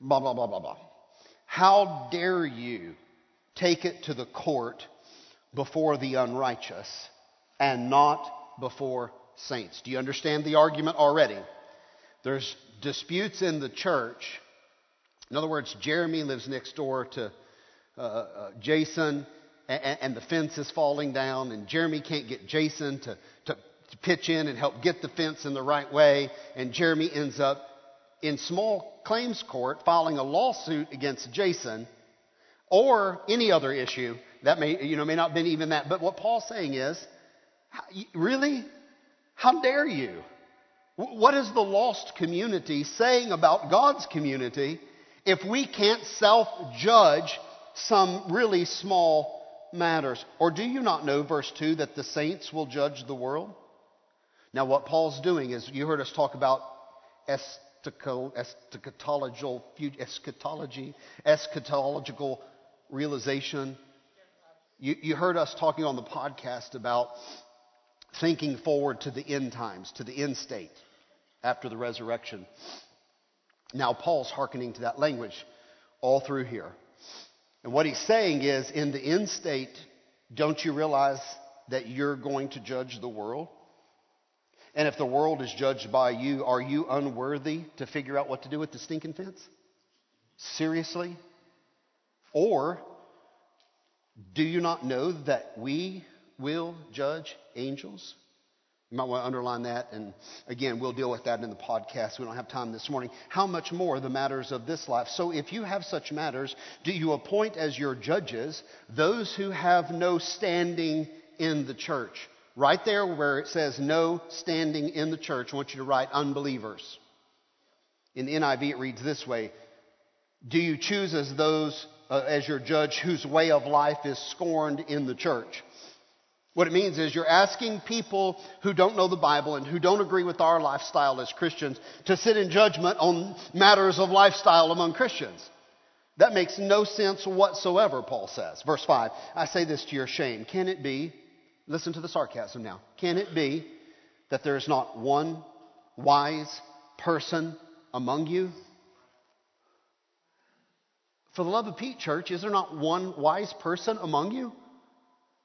Blah, blah, blah, blah, blah. How dare you take it to the court before the unrighteous and not before saints? Do you understand the argument already? There's disputes in the church. In other words, Jeremy lives next door to Uh, uh, Jason, and, and, the fence is falling down, and Jeremy can't get Jason to, to, to pitch in and help get the fence in the right way, and Jeremy ends up in small claims court filing a lawsuit against Jason or any other issue that may you know may not have been even that. But what paul's saying is really? How dare you? What is the lost community saying about god's community if we can't self judge some really small matters. Or do you not know, verse 2, that the saints will judge the world? Now, what Paul's doing is, you heard us talk about eschatological, eschatology, eschatological realization. You, you heard us talking on the podcast about thinking forward to the end times, to the end state after the resurrection. Now, Paul's hearkening to that language all through here. And what he's saying is, in the end state, don't you realize that you're going to judge the world? And if the world is judged by you, are you unworthy to figure out what to do with the stinking fence? Seriously? Or do you not know that we will judge angels? You might want to underline that. And again, we'll deal with that in the podcast. We don't have time this morning. How much more the matters of this life? So if you have such matters, do you appoint as your judges those who have no standing in the church? Right there where it says no standing in the church, I want you to write unbelievers. In the NIV, it reads this way Do you choose as those uh, as your judge whose way of life is scorned in the church. What it means is you're asking people who don't know the Bible and who don't agree with our lifestyle as Christians to sit in judgment on matters of lifestyle among Christians. That makes no sense whatsoever, Paul says. Verse 5 I say this to your shame. Can it be, listen to the sarcasm now, can it be that there is not one wise person among you? For the love of Pete, church, is there not one wise person among you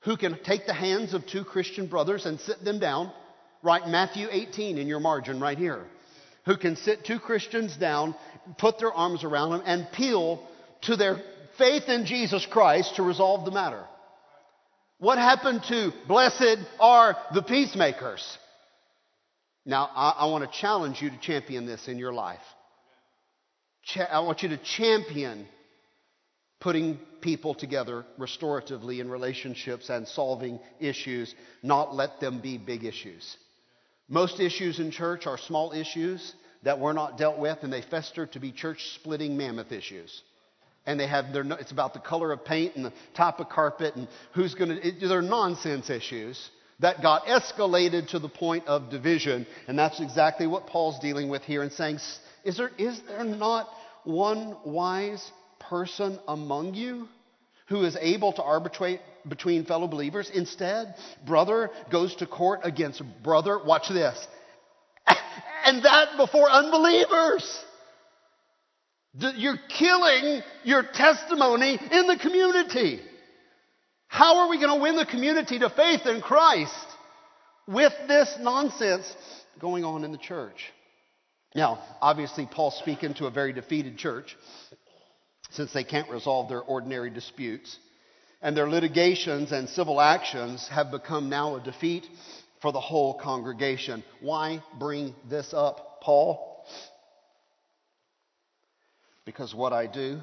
who can take the hands of two Christian brothers and sit them down? Write Matthew 18 in your margin right here. Who can sit two Christians down, put their arms around them, and appeal to their faith in Jesus Christ to resolve the matter. What happened to blessed are the peacemakers? Now, I, I want to challenge you to champion this in your life. I want you to champion putting people together restoratively in relationships and solving issues, not let them be big issues. Most issues in church are small issues that were not dealt with, and they fester to be church splitting mammoth issues and they have their, it's about the color of paint and the type of carpet and who's going to, they're nonsense issues that got escalated to the point of division. And that's exactly what Paul's dealing with here and saying, is there, is there not one wise person among you who is able to arbitrate between fellow believers? Instead, brother goes to court against brother. Watch this. And that before unbelievers. You're killing your testimony in the community. How are we going to win the community to faith in Christ with this nonsense going on in the church? Now, obviously, Paul's speaking to a very defeated church since they can't resolve their ordinary disputes. And their litigations and civil actions have become now a defeat for the whole congregation. Why bring this up, Paul? because what I do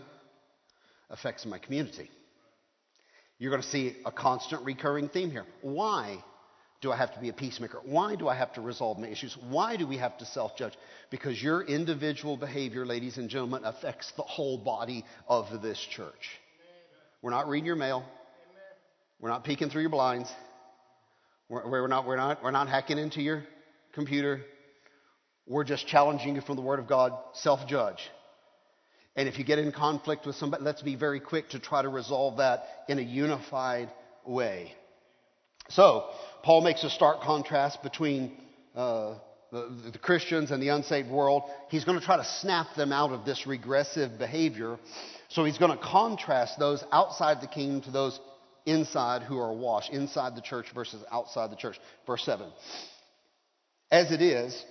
affects my community. You're going to see a constant recurring theme here. Why do I have to be a peacemaker? Why do I have to resolve my issues? Why do we have to self judge? Because your individual behavior, ladies and gentlemen, affects the whole body of this church. We're not reading your mail. We're not peeking through your blinds. We're, we're, not, we're, not, we're not hacking into your computer. We're just challenging you from the Word of God. Self judge. And if you get in conflict with somebody, let's be very quick to try to resolve that in a unified way. So, Paul makes a stark contrast between uh, the, the, Christians and the unsaved world. He's going to try to snap them out of this regressive behavior. So, he's going to contrast those outside the kingdom to those inside who are washed, inside the church versus outside the church. Verse 7. As it is,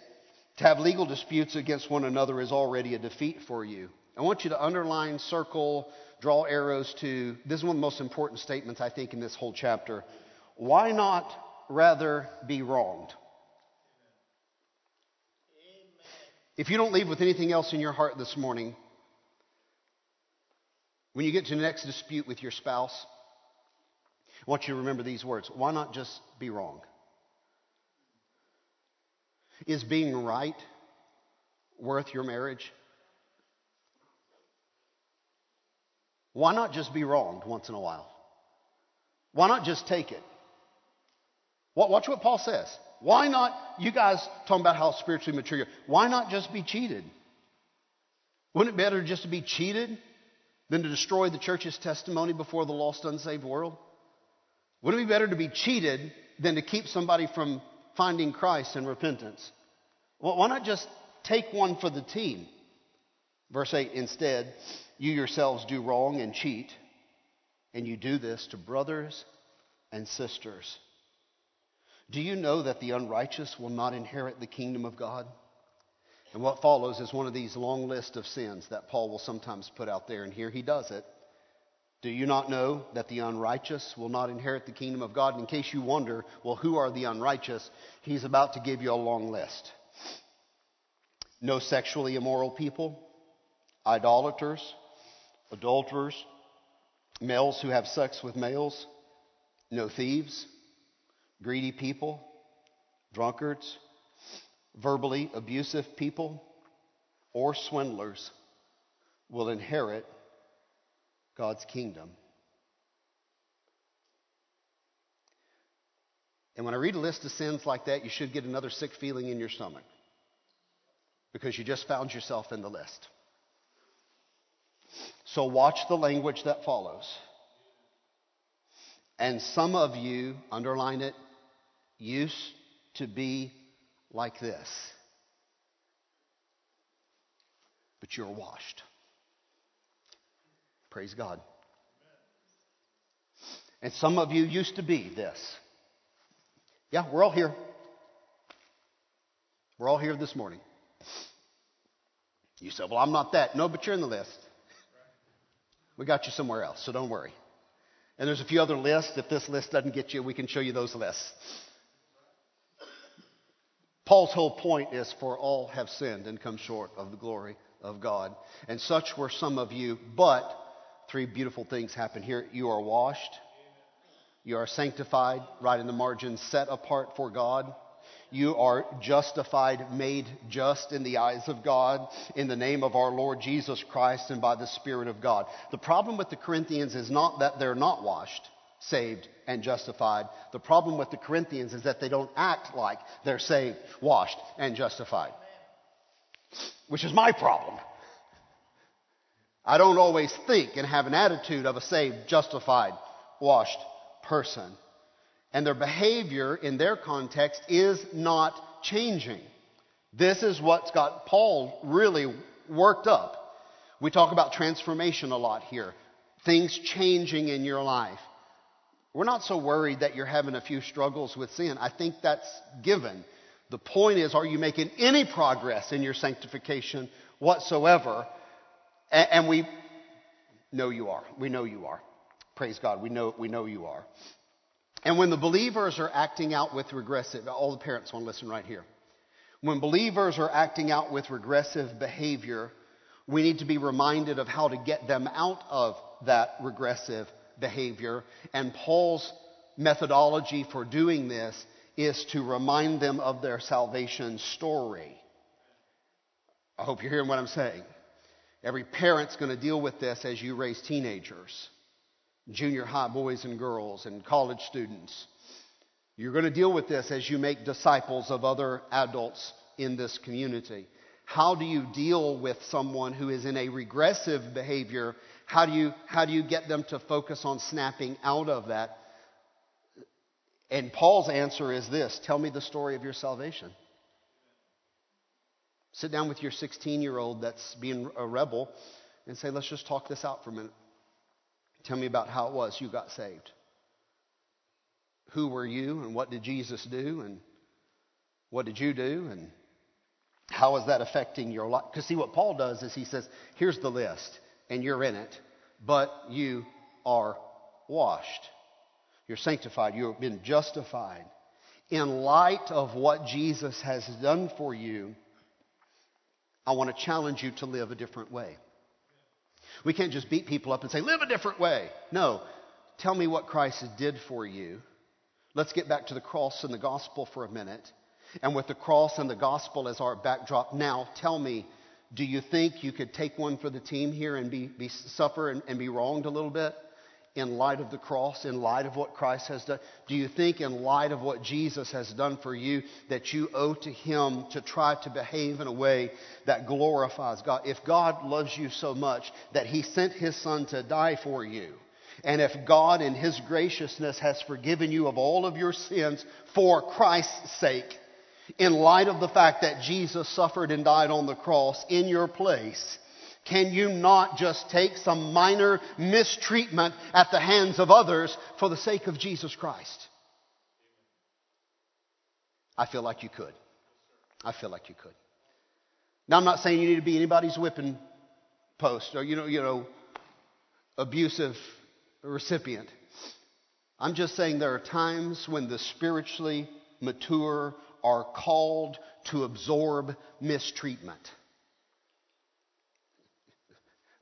to have legal disputes against one another is already a defeat for you. I want you to underline, circle, draw arrows to this is one of the most important statements, I think, in this whole chapter. Why not rather be wronged? If you don't leave with anything else in your heart this morning, when you get to the next dispute with your spouse, I want you to remember these words. Why not just be wrong? Is being right worth your marriage? Why not just be wronged once in a while? Why not just take it? Watch what Paul says. Why not, you guys talking about how spiritually mature you're, why not just be cheated? Wouldn't it be better just to be cheated than to destroy the church's testimony before the lost, unsaved world? Wouldn't it be better to be cheated than to keep somebody from finding Christ and repentance? Well, why not just take one for the team? Verse 8, instead, you yourselves do wrong and cheat, and you do this to brothers and sisters. Do you know that the unrighteous will not inherit the kingdom of God? And what follows is one of these long lists of sins that Paul will sometimes put out there, and here he does it. Do you not know that the unrighteous will not inherit the kingdom of God? And in case you wonder, well, who are the unrighteous? He's about to give you a long list. No sexually immoral people, idolaters, adulterers, males who have sex with males, no thieves, greedy people, drunkards, verbally abusive people, or swindlers will inherit God's kingdom. And when I read a list of sins like that, you should get another sick feeling in your stomach because you just found yourself in the list. So watch the language that follows. And some of you, underline it, used to be like this. But you're washed. Praise God. And some of you used to be this. Yeah, we're all here. We're all here this morning. You said, Well, I'm not that. No, but you're in the list. We got you somewhere else, so don't worry. And there's a few other lists. If this list doesn't get you, we can show you those lists. Paul's whole point is for all have sinned and come short of the glory of God. And such were some of you, but three beautiful things happen here. You are washed, you are sanctified, right in the margin, set apart for God. You are justified, made just in the eyes of God, in the name of our Lord Jesus Christ and by the Spirit of God. The problem with the Corinthians is not that they're not washed, saved, and justified. The problem with the Corinthians is that they don't act like they're saved, washed, and justified. Which is my problem. I don't always think and have an attitude of a saved, justified, washed person. And their behavior in their context is not changing. This is what's got Paul really worked up. We talk about transformation a lot here. Things changing in your life. We're not so worried that you're having a few struggles with sin. I think that's given. The point is, are you making any progress in your sanctification whatsoever? And we know you are. We know you are. Praise God. We know, we know you are. And when the believers are acting out with regressive, all the parents want to listen right here. When believers are acting out with regressive behavior, we need to be reminded of how to get them out of that regressive behavior. And Paul's methodology for doing this is to remind them of their salvation story. I hope you're hearing what I'm saying. Every parent's going to deal with this as you raise teenagers junior high boys and girls and college students. You're going to deal with this as you make disciples of other adults in this community. How do you deal with someone who is in a regressive behavior? How do you, how do you get them to focus on snapping out of that? And Paul's answer is this tell me the story of your salvation. Sit down with your 16 year old that's being a rebel and say, let's just talk this out for a minute. Tell me about how it was you got saved. Who were you and what did Jesus do and what did you do and how is that affecting your life? Because see, what Paul does is he says, here's the list and you're in it, but you are washed. You're sanctified. You've been justified. In light of what Jesus has done for you, I want to challenge you to live a different way. We can't just beat people up and say, live a different way. No. Tell me what Christ did for you. Let's get back to the cross and the gospel for a minute. And with the cross and the gospel as our backdrop, now tell me, do you think you could take one for the team here and be, be suffer and, and be wronged a little bit? in light of the cross, in light of what Christ has done? Do you think, in light of what Jesus has done for you, that you owe to Him to try to behave in a way that glorifies God? If God loves you so much that He sent His Son to die for you, and if God, in His graciousness, has forgiven you of all of your sins for Christ's sake, in light of the fact that Jesus suffered and died on the cross in your place, can you not just take some minor mistreatment at the hands of others for the sake of Jesus Christ? I feel like you could. I feel like you could. Now, I'm not saying you need to be anybody's whipping post or, you know, you know, abusive recipient. I'm just saying there are times when the spiritually mature are called to absorb mistreatment.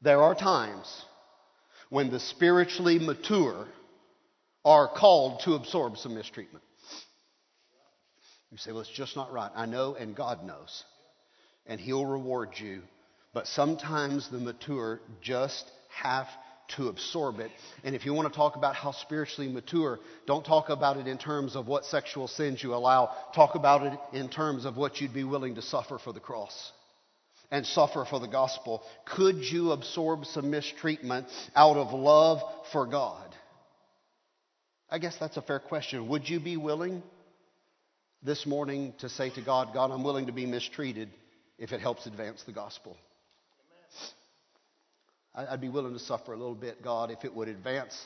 There are times when the spiritually mature are called to absorb some mistreatment. You say, well, it's just not right. I know, and God knows. And He'll reward you. But sometimes the mature just have to absorb it. And if you want to talk about how spiritually mature, don't talk about it in terms of what sexual sins you allow. Talk about it in terms of what you'd be willing to suffer for the cross and suffer for the gospel. Could you absorb some mistreatment out of love for God? I guess that's a fair question. Would you be willing this morning to say to God, God, I'm willing to be mistreated if it helps advance the gospel? I'd be willing to suffer a little bit, God, if it would advance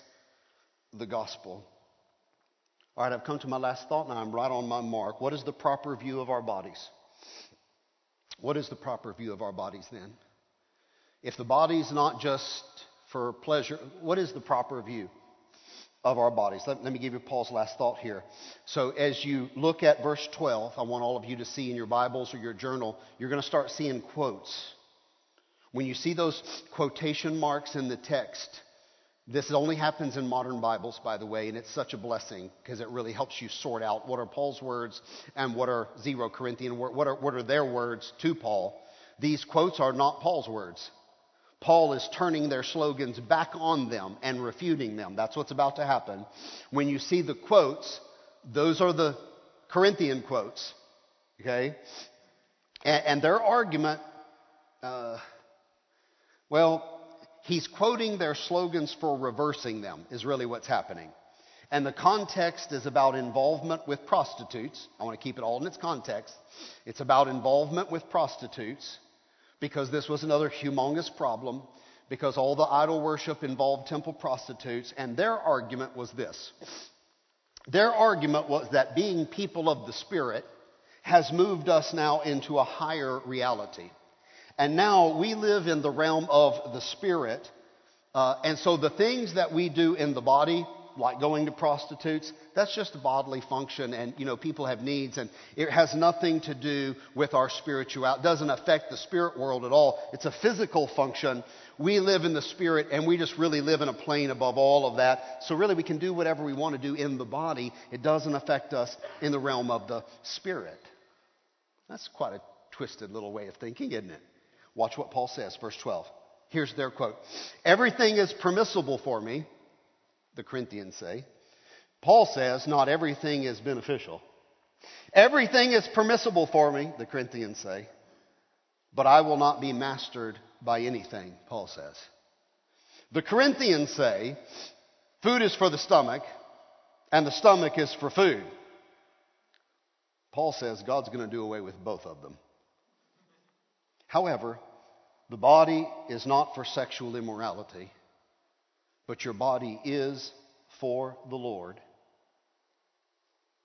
the gospel. All right, I've come to my last thought now. I'm right on my mark. What is the proper view of our bodies? What is the proper view of our bodies then? If the body's not just for pleasure, what is the proper view of our bodies? Let, let, me give you Paul's last thought here. So, as you look at verse 12, I want all of you to see in your Bibles or your journal, you're going to start seeing quotes. When you see those quotation marks in the text, this only happens in modern Bibles, by the way, and it's such a blessing because it really helps you sort out what are Paul's words and what are zero Corinthian what are, what are their words to Paul. These quotes are not Paul's words. Paul is turning their slogans back on them and refuting them. That's what's about to happen. When you see the quotes, those are the Corinthian quotes, okay? And, and their argument. Uh, well, he's quoting their slogans for reversing them, is really what's happening. And the context is about involvement with prostitutes. I want to keep it all in its context. It's about involvement with prostitutes because this was another humongous problem because all the idol worship involved temple prostitutes. And their argument was this their argument was that being people of the Spirit has moved us now into a higher reality. And now we live in the realm of the spirit. Uh, and so the things that we do in the body, like going to prostitutes, that's just a bodily function. And, you know, people have needs and it has nothing to do with our spirituality. It doesn't affect the spirit world at all. It's a physical function. We live in the spirit and we just really live in a plane above all of that. So really we can do whatever we want to do in the body. It doesn't affect us in the realm of the spirit. That's quite a twisted little way of thinking, isn't it? Watch what Paul says, verse 12. Here's their quote Everything is permissible for me, the Corinthians say. Paul says, Not everything is beneficial. Everything is permissible for me, the Corinthians say, but I will not be mastered by anything, Paul says. The Corinthians say, Food is for the stomach, and the stomach is for food. Paul says God's going to do away with both of them. However, the body is not for sexual immorality, but your body is for the Lord.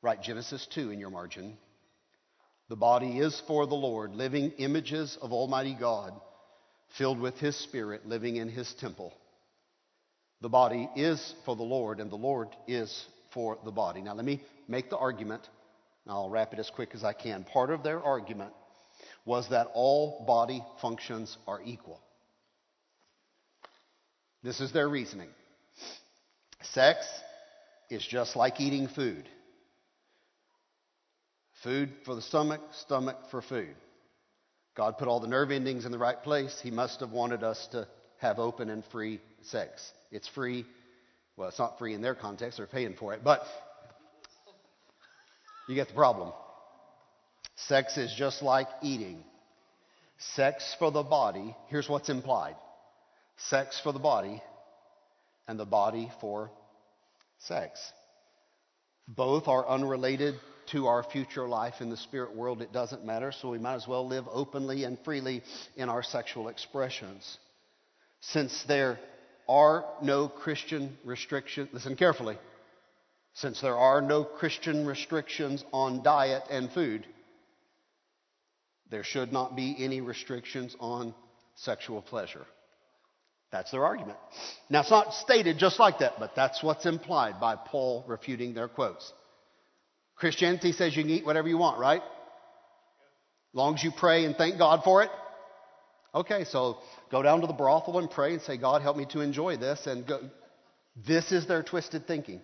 Write Genesis 2 in your margin. The body is for the Lord, living images of Almighty God, filled with His Spirit, living in His temple. The body is for the Lord, and the Lord is for the body. Now, let me make the argument. I'll wrap it as quick as I can. Part of their argument was that all body functions are equal. This is their reasoning. Sex is just like eating food. Food for the stomach, stomach for food. God put all the nerve endings in the right place. He must have wanted us to have open and free sex. It's free. Well, it's not free in their context, they're paying for it, but you get the problem. Sex is just like eating. Sex for the body, here's what's implied sex for the body, and the body for sex. Both are unrelated to our future life in the spirit world. It doesn't matter, so we might as well live openly and freely in our sexual expressions. Since there are no Christian restrictions, listen carefully. Since there are no Christian restrictions on diet and food, there should not be any restrictions on sexual pleasure. That's their argument. Now, it's not stated just like that, but that's what's implied by Paul refuting their quotes. Christianity says you can eat whatever you want, right? Long as you pray and thank God for it. Okay, so go down to the brothel and pray and say, God, help me to enjoy this. And go. This is their twisted thinking.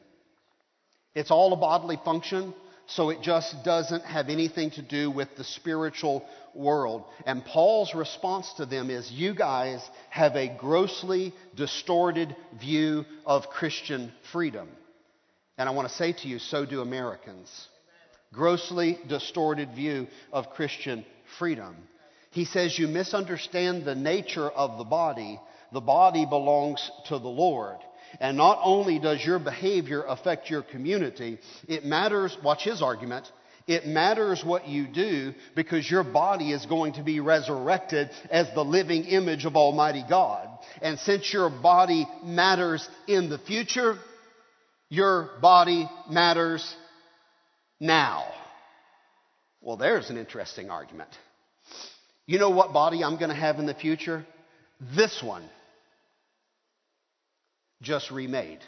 It's all a bodily function. So it just doesn't have anything to do with the spiritual world. And Paul's response to them is you guys have a grossly distorted view of Christian freedom. And I want to say to you, so do Americans. Grossly distorted view of Christian freedom. He says you misunderstand the nature of the body. The body belongs to the Lord. And not only does your behavior affect your community, it matters, watch his argument, it matters what you do because your body is going to be resurrected as the living image of Almighty God. And since your body matters in the future, your body matters now. Well, there's an interesting argument. You know what body I'm going to have in the future? This one just remade.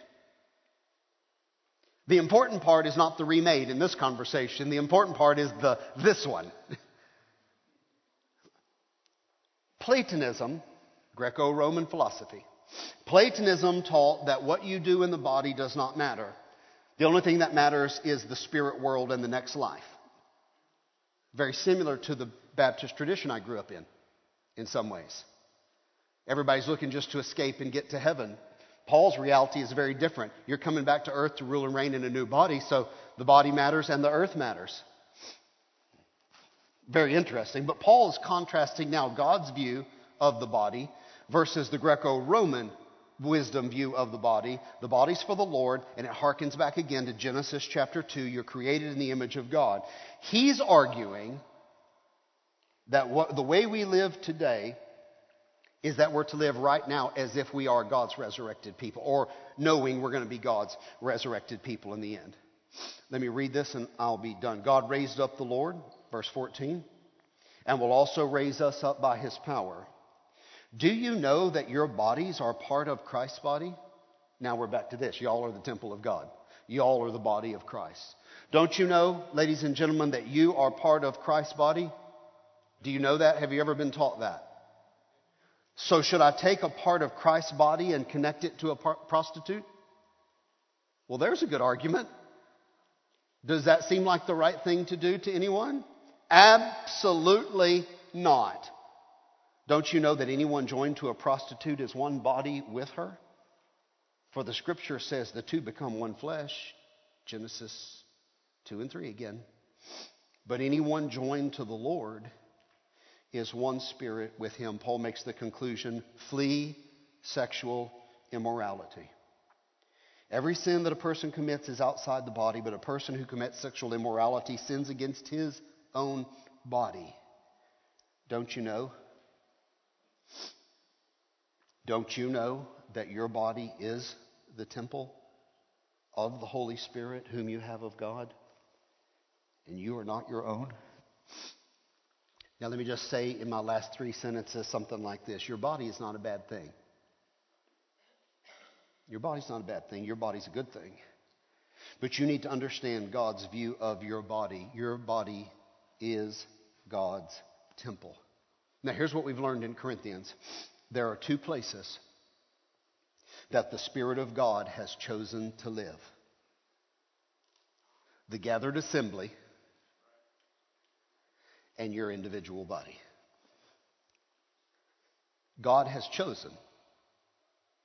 The important part is not the remade in this conversation. The important part is the this one. Platonism, Greco Roman philosophy, Platonism taught that what you do in the body does not matter. The only thing that matters is the spirit world and the next life. Very similar to the Baptist tradition I grew up in, in some ways. Everybody's looking just to escape and get to heaven. Paul's reality is very different. You're coming back to earth to rule and reign in a new body, so the body matters and the earth matters. Very interesting. But Paul is contrasting now God's view of the body versus the Greco Roman wisdom view of the body. The body's for the Lord, and it harkens back again to Genesis chapter 2. You're created in the image of God. He's arguing that what, the way we live today is that we're to live right now as if we are God's resurrected people, or knowing we're going to be God's resurrected people in the end. Let me read this and I'll be done. God raised up the Lord, verse 14, and will also raise us up by his power. Do you know that your bodies are part of Christ's body? Now we're back to this. Y'all are the temple of God. Y'all are the body of Christ. Don't you know, ladies and gentlemen, that you are part of Christ's body? Do you know that? Have you ever been taught that? So, should I take a part of Christ's body and connect it to a prostitute? Well, there's a good argument. Does that seem like the right thing to do to anyone? Absolutely not. Don't you know that anyone joined to a prostitute is one body with her? For the scripture says the two become one flesh. Genesis 2 and 3 again. But anyone joined to the Lord is one spirit with him. Paul makes the conclusion flee sexual immorality. Every sin that a person commits is outside the body, but a person who commits sexual immorality sins against his own body. Don't you know? Don't you know that your body is the temple of the Holy Spirit, whom you have of God, and you are not your own? Now, let me just say in my last three sentences something like this Your body is not a bad thing. Your body's not a bad thing, your body's a good thing. But you need to understand God's view of your body. Your body is God's temple. Now, here's what we've learned in Corinthians there are two places that the Spirit of God has chosen to live the gathered assembly and your individual body. God has chosen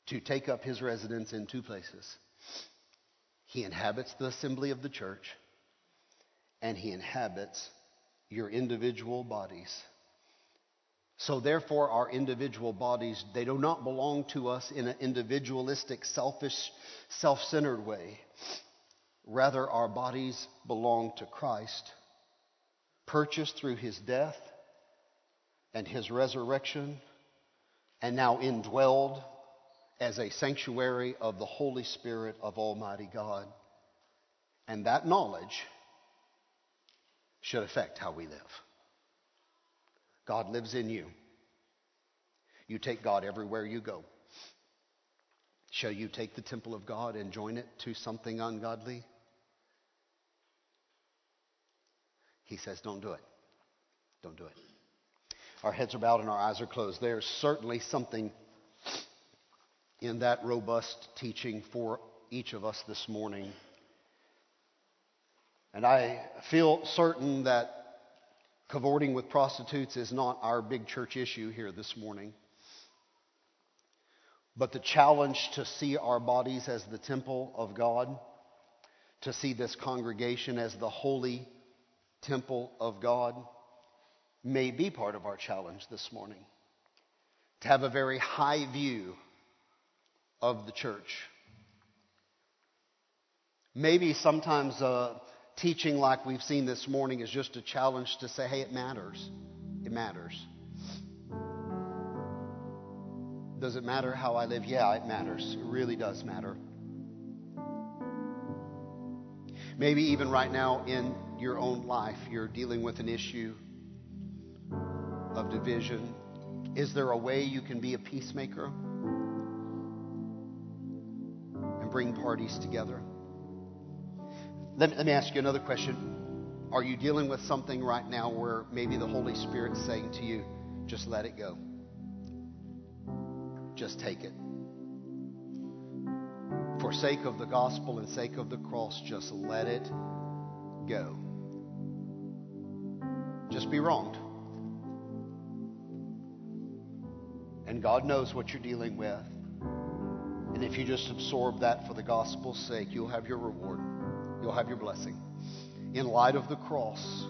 to take up his residence in two places. He inhabits the assembly of the church, and he inhabits your individual bodies. So, therefore, our individual bodies, they do not belong to us in an individualistic, selfish, self centered way. Rather, our bodies belong to Christ purchased through his death and his resurrection, and now indwelled as a sanctuary of the Holy Spirit of Almighty God. And that knowledge should affect how we live. God lives in you. You take God everywhere you go. Shall you take the temple of God and join it to something ungodly? He says, Don't do it. Don't do it. Our heads are bowed and our eyes are closed. There's certainly something in that robust teaching for each of us this morning. And I feel certain that cavorting with prostitutes is not our big church issue here this morning. But the challenge to see our bodies as the temple of God, to see this congregation as the holy temple of God, may be part of our challenge this morning. To have a very high view of the church. Maybe sometimes a teaching like we've seen this morning is just a challenge to say, hey, it matters. It matters. Does it matter how I live? Yeah, it matters. It really does matter. Maybe even right now in your own life, you're dealing with an issue of division. Is there a way you can be a peacemaker and bring parties together? Let me, ask you another question. Are you dealing with something right now where maybe the Holy Spirit's saying to you, just let it go? just take it. For sake of the gospel and sake of the cross, just let it go. Just be wronged. And God knows what you're dealing with. And if you just absorb that for the gospel's sake, you'll have your reward. You'll have your blessing. In light of the cross,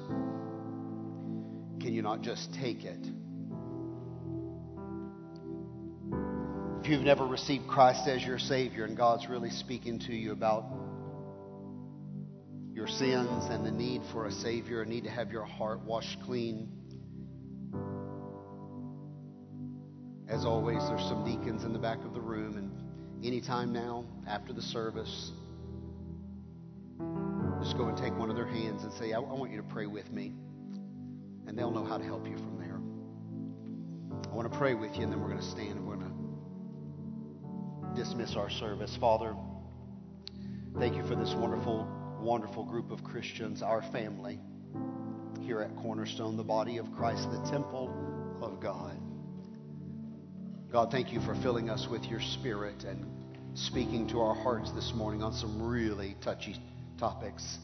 can you not just take it? If you've never received Christ as your Savior and God's really speaking to you about your sins and the need for a Savior, a need to have your heart washed clean, as always, there's some deacons in the back of the room, and anytime now, after the service, just go and take one of their hands and say, I, I want you to pray with me. And they'll know how to help you from there. I want to pray with you, and then we're going to stand and we're going to dismiss our service. Father, thank you for this wonderful, wonderful group of Christians, our family here at Cornerstone, the body of Christ, the temple of God. God, thank you for filling us with your spirit and speaking to our hearts this morning on some really touchy topics.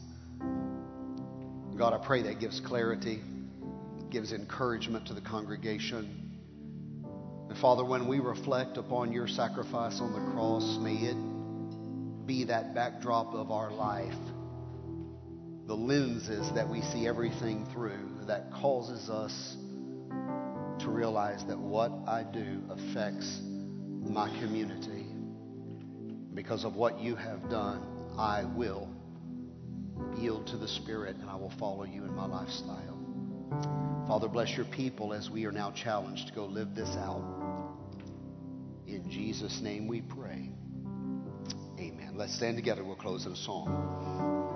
God, I pray that gives clarity, gives encouragement to the congregation. And Father, when we reflect upon your sacrifice on the cross, may it be that backdrop of our life, the lenses that we see everything through that causes us to realize that what I do affects my community. Because of what you have done, I will yield to the Spirit and I will follow you in my lifestyle. Father, bless your people as we are now challenged to go live this out. In Jesus' name we pray. Amen. Let's stand together. We'll close in a song.